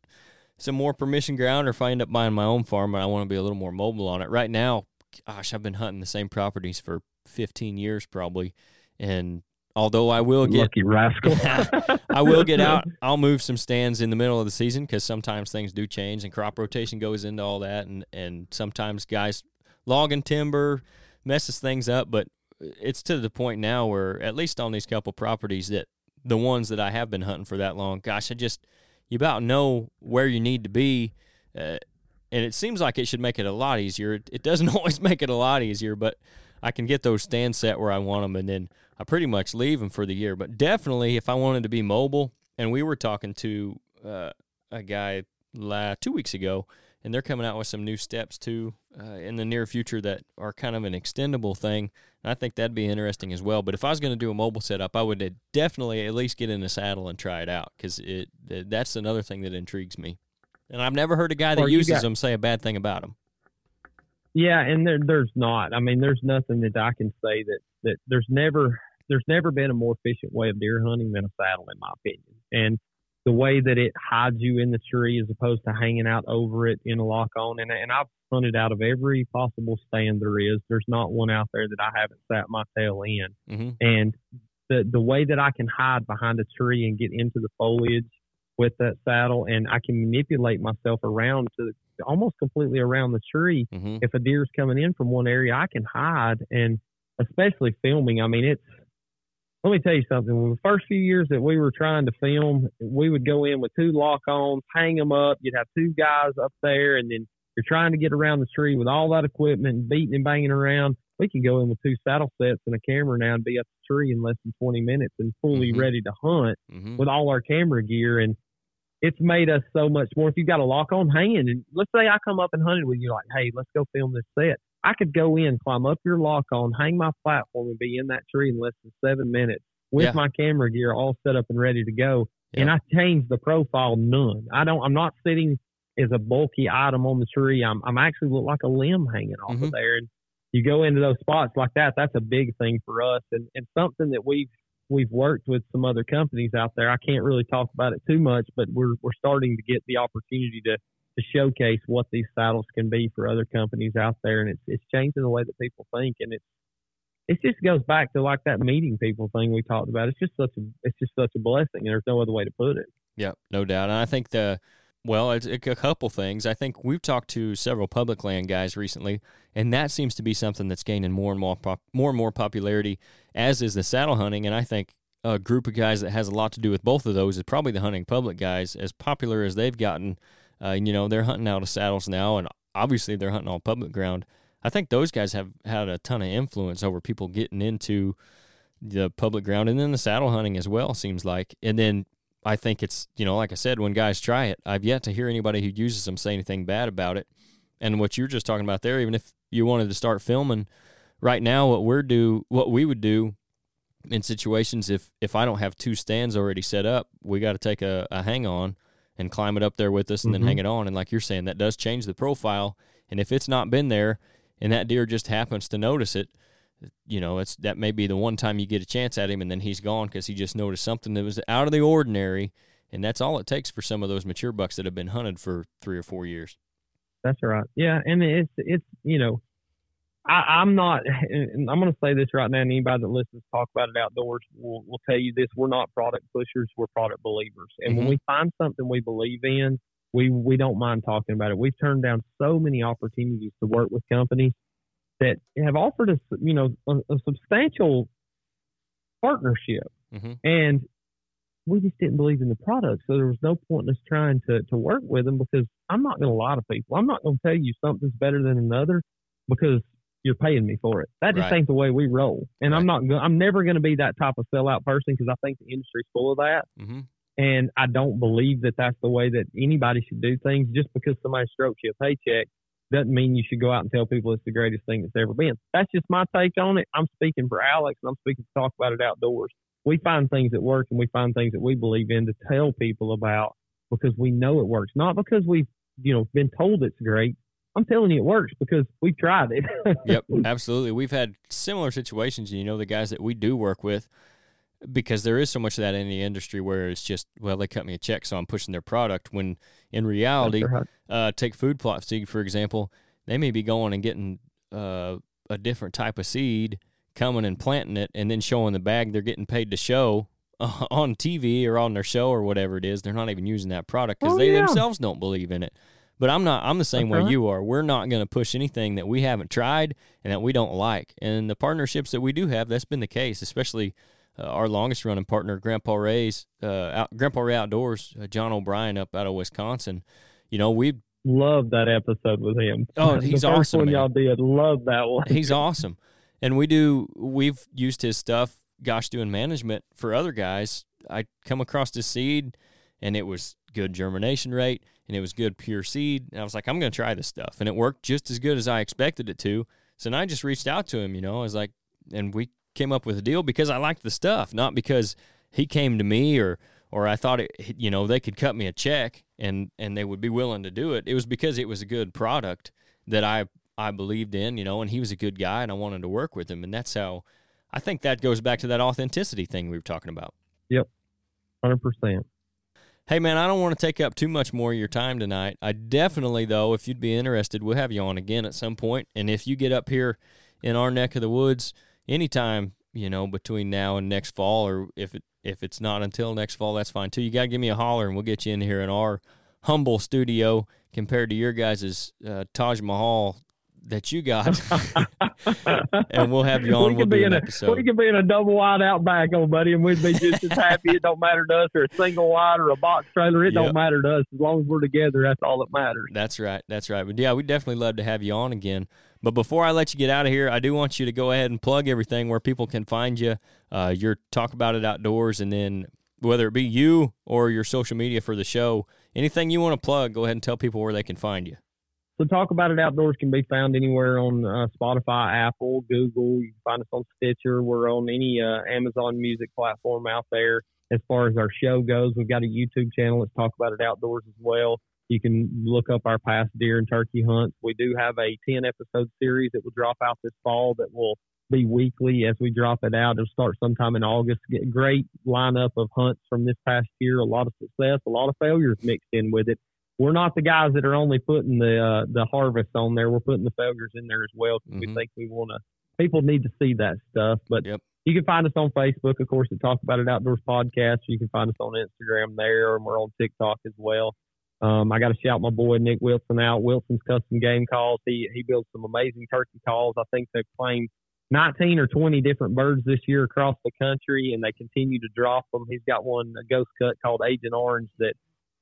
some more permission ground, or if I end up buying my own farm and I want to be a little more mobile on it. Right now, gosh, I've been hunting the same properties for 15 years probably, and although I will get Lucky rascal. I will get out. I'll move some stands in the middle of the season because sometimes things do change and crop rotation goes into all that, and and sometimes guys logging timber messes things up. But it's to the point now where at least on these couple properties that the ones that I have been hunting for that long, gosh, I just you about know where you need to be. Uh, and it seems like it should make it a lot easier. It, doesn't always make it a lot easier, but I can get those stands set where I want them, and then I pretty much leave them for the year. But definitely, if I wanted to be mobile, and we were talking to uh, a guy la- two weeks ago, and they're coming out with some new steps too uh, in the near future that are kind of an extendable thing. And I think that'd be interesting as well. But if I was going to do a mobile setup, I would uh, definitely at least get in a saddle and try it out because it th- that's another thing that intrigues me. And I've never heard a guy that Or uses got- them say a bad thing about them. Yeah, and there, there's not. I mean, there's nothing that I can say that that there's never there's never been a more efficient way of deer hunting than a saddle, in my opinion. And the way that it hides you in the tree as opposed to hanging out over it in a lock on, and and I've hunted out of every possible stand there is. There's not one out there that I haven't sat my tail in. hmm And the the way that I can hide behind a tree and get into the foliage with that saddle, and I can manipulate myself around to almost completely around the tree hmm if a deer's coming in from one area, I can hide. And especially filming, I mean, it's, let me tell you something. When the first few years that we were trying to film, we would go in with two lock ons, hang them up. You'd have two guys up there, and then you're trying to get around the tree with all that equipment beating and banging around. We can go in with two saddle sets and a camera now and be up the tree in less than 20 minutes and fully Mhm. ready to hunt hmm with all our camera gear and it's made us so much more. If you got a lock on hand, and let's say I come up and hunted with you, like, hey, let's go film this set. I could go in, climb up your lock on, hang my platform, and be in that tree in less than seven minutes with Yeah. my camera gear all set up and ready to go. Yeah. And I change the profile none. I don't. I'm not sitting as a bulky item on the tree. I'm I'm actually look like a limb hanging off Mhm. of there. And you go into those spots like that. That's a big thing for us, and and something that we've we've worked with some other companies out there. I can't really talk about it too much, but we're we're starting to get the opportunity to to showcase what these saddles can be for other companies out there, and it's it's changing the way that people think, and it's it just goes back to like that meeting people thing we talked about. It's just such a it's just such a blessing, and there's no other way to put it. Yeah, no doubt. And I think the well, it's a couple things. I think we've talked to several public land guys recently, and that seems to be something that's gaining more and more pop, more and more popularity. As is the saddle hunting, and I think a group of guys that has a lot to do with both of those is probably the hunting public guys. As popular as they've gotten, uh, you know, they're hunting out of saddles now, and obviously they're hunting on public ground. I think those guys have had a ton of influence over people getting into the public ground, and then the saddle hunting as well. Seems like, and then I think it's you know, like I said, when guys try it, I've yet to hear anybody who uses them say anything bad about it. And what you're just talking about there, even if you wanted to start filming right now, what we're do, what we would do in situations if if I don't have two stands already set up, we got to take a, a hang on and climb it up there with us and then Mhm. hang it on. And like you're saying, that does change the profile. And if it's not been there and that deer just happens to notice it, you know, it's that may be the one time you get a chance at him, and then he's gone because he just noticed something that was out of the ordinary, and that's all it takes for some of those mature bucks that have been hunted for three or four years. That's right. Yeah, and it's it's you know, I, I'm not. And I'm going to say this right now. And anybody that listens talk about it outdoors will will tell you this: we're not product pushers. We're product believers. And Mhm. when we find something we believe in, we we don't mind talking about it. We've turned down so many opportunities to work with companies that have offered us, you know, a, a substantial partnership, hmm and we just didn't believe in the product. So there was no point in us trying to to work with them because I'm not going to lie to people. I'm not going to tell you something's better than another because you're paying me for it. That just Right. ain't the way we roll. And I'm Right. not. go- I'm never going to be that type of sellout person because I think the industry's full of that. hmm And I don't believe that that's the way that anybody should do things. Just because somebody strokes you a paycheck doesn't mean you should go out and tell people it's the greatest thing that's ever been. That's just my take on it. I'm speaking for Alex and I'm speaking to talk about it outdoors. We find things that work and we find things that we believe in to tell people about because we know it works. Not because we've, you know, been told it's great. I'm telling you it works because we've tried it. Yep, absolutely. We've had similar situations, and you know, the guys that we do work with, because there is so much of that in the industry where it's just, well, they cut me a check, so I'm pushing their product. When in reality, uh, take food plot seed for example, they may be going and getting uh, a different type of seed, coming and planting it, and then showing the bag they're getting paid to show uh, on TV or on their show or whatever it is. They're not even using that product because Oh, they yeah. themselves don't believe in it. But I'm not. I'm the same That's way you are. We're not going to push anything that we haven't tried and that we don't like. And the partnerships that we do have, that's been the case. Especially uh, our longest running partner, Grandpa Ray's, uh, out, Grandpa Ray Outdoors, uh, John O'Brien up out of Wisconsin. You know, we Love that episode with him. Oh, the he's first awesome, one man. y'all did. Love that one. he's awesome, and we do. We've used his stuff. Gosh, doing management for other guys. I come across this seed, and it was good germination rate, and it was good pure seed. And I was like, I'm going to try this stuff, and it worked just as good as I expected it to. So then I just reached out to him. You know, I was like, and we came up with a deal because I liked the stuff, not because he came to me or or I thought it, you know, they could cut me a check and and they would be willing to do it. It was because it was a good product that I I believed in, you know, and he was a good guy and I wanted to work with him, and that's how I think that goes back to that authenticity thing we were talking about. Yep, Hundred percent. Hey man, I don't want to take up too much more of your time tonight. I definitely though, if you'd be interested, we'll have you on again at some point. And if you get up here in our neck of the woods anytime, you know, between now and next fall or if it if it's not until next fall, that's fine too. You got to give me a holler and we'll get you in here in our humble studio compared to your guys' uh, Taj Mahal that you got. and we'll have you on. We We'll be an in a episode. we could be in a double wide outback, old buddy, and we'd be just as happy. It don't matter to us, or a single wide or a box trailer. It Yep. don't matter to us as long as we're together. That's all that matters. That's right. That's right. But yeah, we'd definitely love to have you on again. But before I let you get out of here, I do want you to go ahead and plug everything where people can find you. Uh, your talk about it outdoors, and then whether it be you or your social media for the show, anything you want to plug, go ahead and tell people where they can find you. So talk about it outdoors can be found anywhere on uh, Spotify, Apple, Google. You can find us on Stitcher. We're on any uh, Amazon Music platform out there. As far as our show goes, we've got a YouTube channel. Let's talk about it outdoors as well. You can look up our past deer and turkey hunts. We do have a 10 episode series that will drop out this fall that will be weekly as we drop it out. It'll start sometime in August. Get a great lineup of hunts from this past year. A lot of success, a lot of failures mixed in with it we're not the guys that are only putting the uh, the harvest on there. We're putting the failures in there as well because Mhm. we think we want to. People need to see that stuff. But Yep. you can find us on Facebook, of course, at Talk About It Outdoors podcast. You can find us on Instagram there, and we're on TikTok as well. Um, I got to shout my boy Nick Wilson out. Wilson's Custom Game Calls. He he builds some amazing turkey calls. I think they've claimed 19 or 20 different birds this year across the country, and they continue to drop them. He's got one a ghost cut called Agent Orange that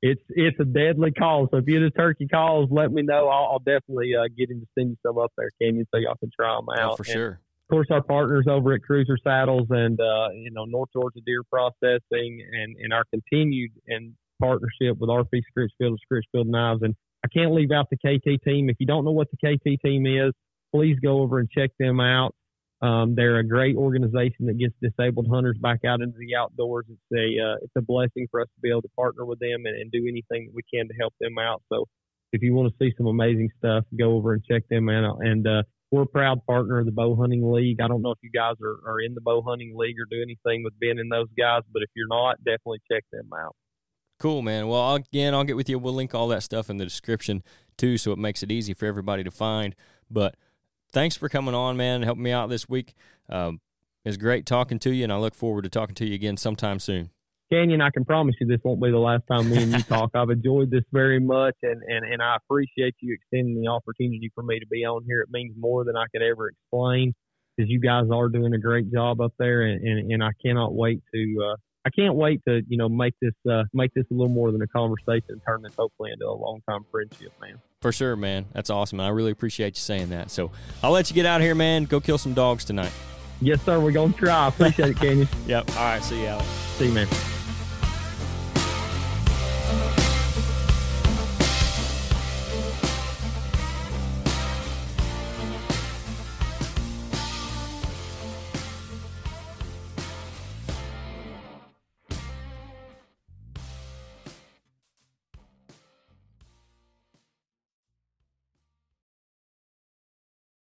it's it's a deadly call. So if you're the turkey calls, let me know. I'll, I'll definitely uh, get him to send you some up there, Canyon, so y'all can try them out. Oh, for And, sure. of course, our partners over at Cruiser Saddles and uh, you know North Georgia Deer Processing and and our continued and partnership with RP Scritchfield and Scritchfield Knives. And I can't leave out the KT team. If you don't know what the KT team is, please go over and check them out. Um, they're a great organization that gets disabled hunters back out into the outdoors. It's a uh, it's a blessing for us to be able to partner with them and, and do anything that we can to help them out. So if you want to see some amazing stuff, go over and check them out. And uh, we're a proud partner of the Bow Hunting League. I don't know if you guys are, are in the Bow Hunting League or do anything with Ben and those guys, but if you're not, definitely check them out. Cool, man. Well, again, I'll get with you. We'll link all that stuff in the description too, so it makes it easy for everybody to find. But thanks for coming on, man, helping me out this week. Um, it's great talking to you, and I look forward to talking to you again sometime soon. Canyon, I can promise you this won't be the last time me and you talk. I've enjoyed this very much, and, and, and I appreciate you extending the opportunity for me to be on here. It means more than I could ever explain because you guys are doing a great job up there, and, and, and I cannot wait to uh, I can't wait to you know make this uh, make this a little more than a conversation and turn this hopefully into a long time friendship, man. For sure, man. That's awesome. I really appreciate you saying that. So I'll let you get out of here, man. Go kill some dogs tonight. Yes, sir. We're gonna try. Appreciate it, Canyon. yep. All right. See you, Alex. See you, man.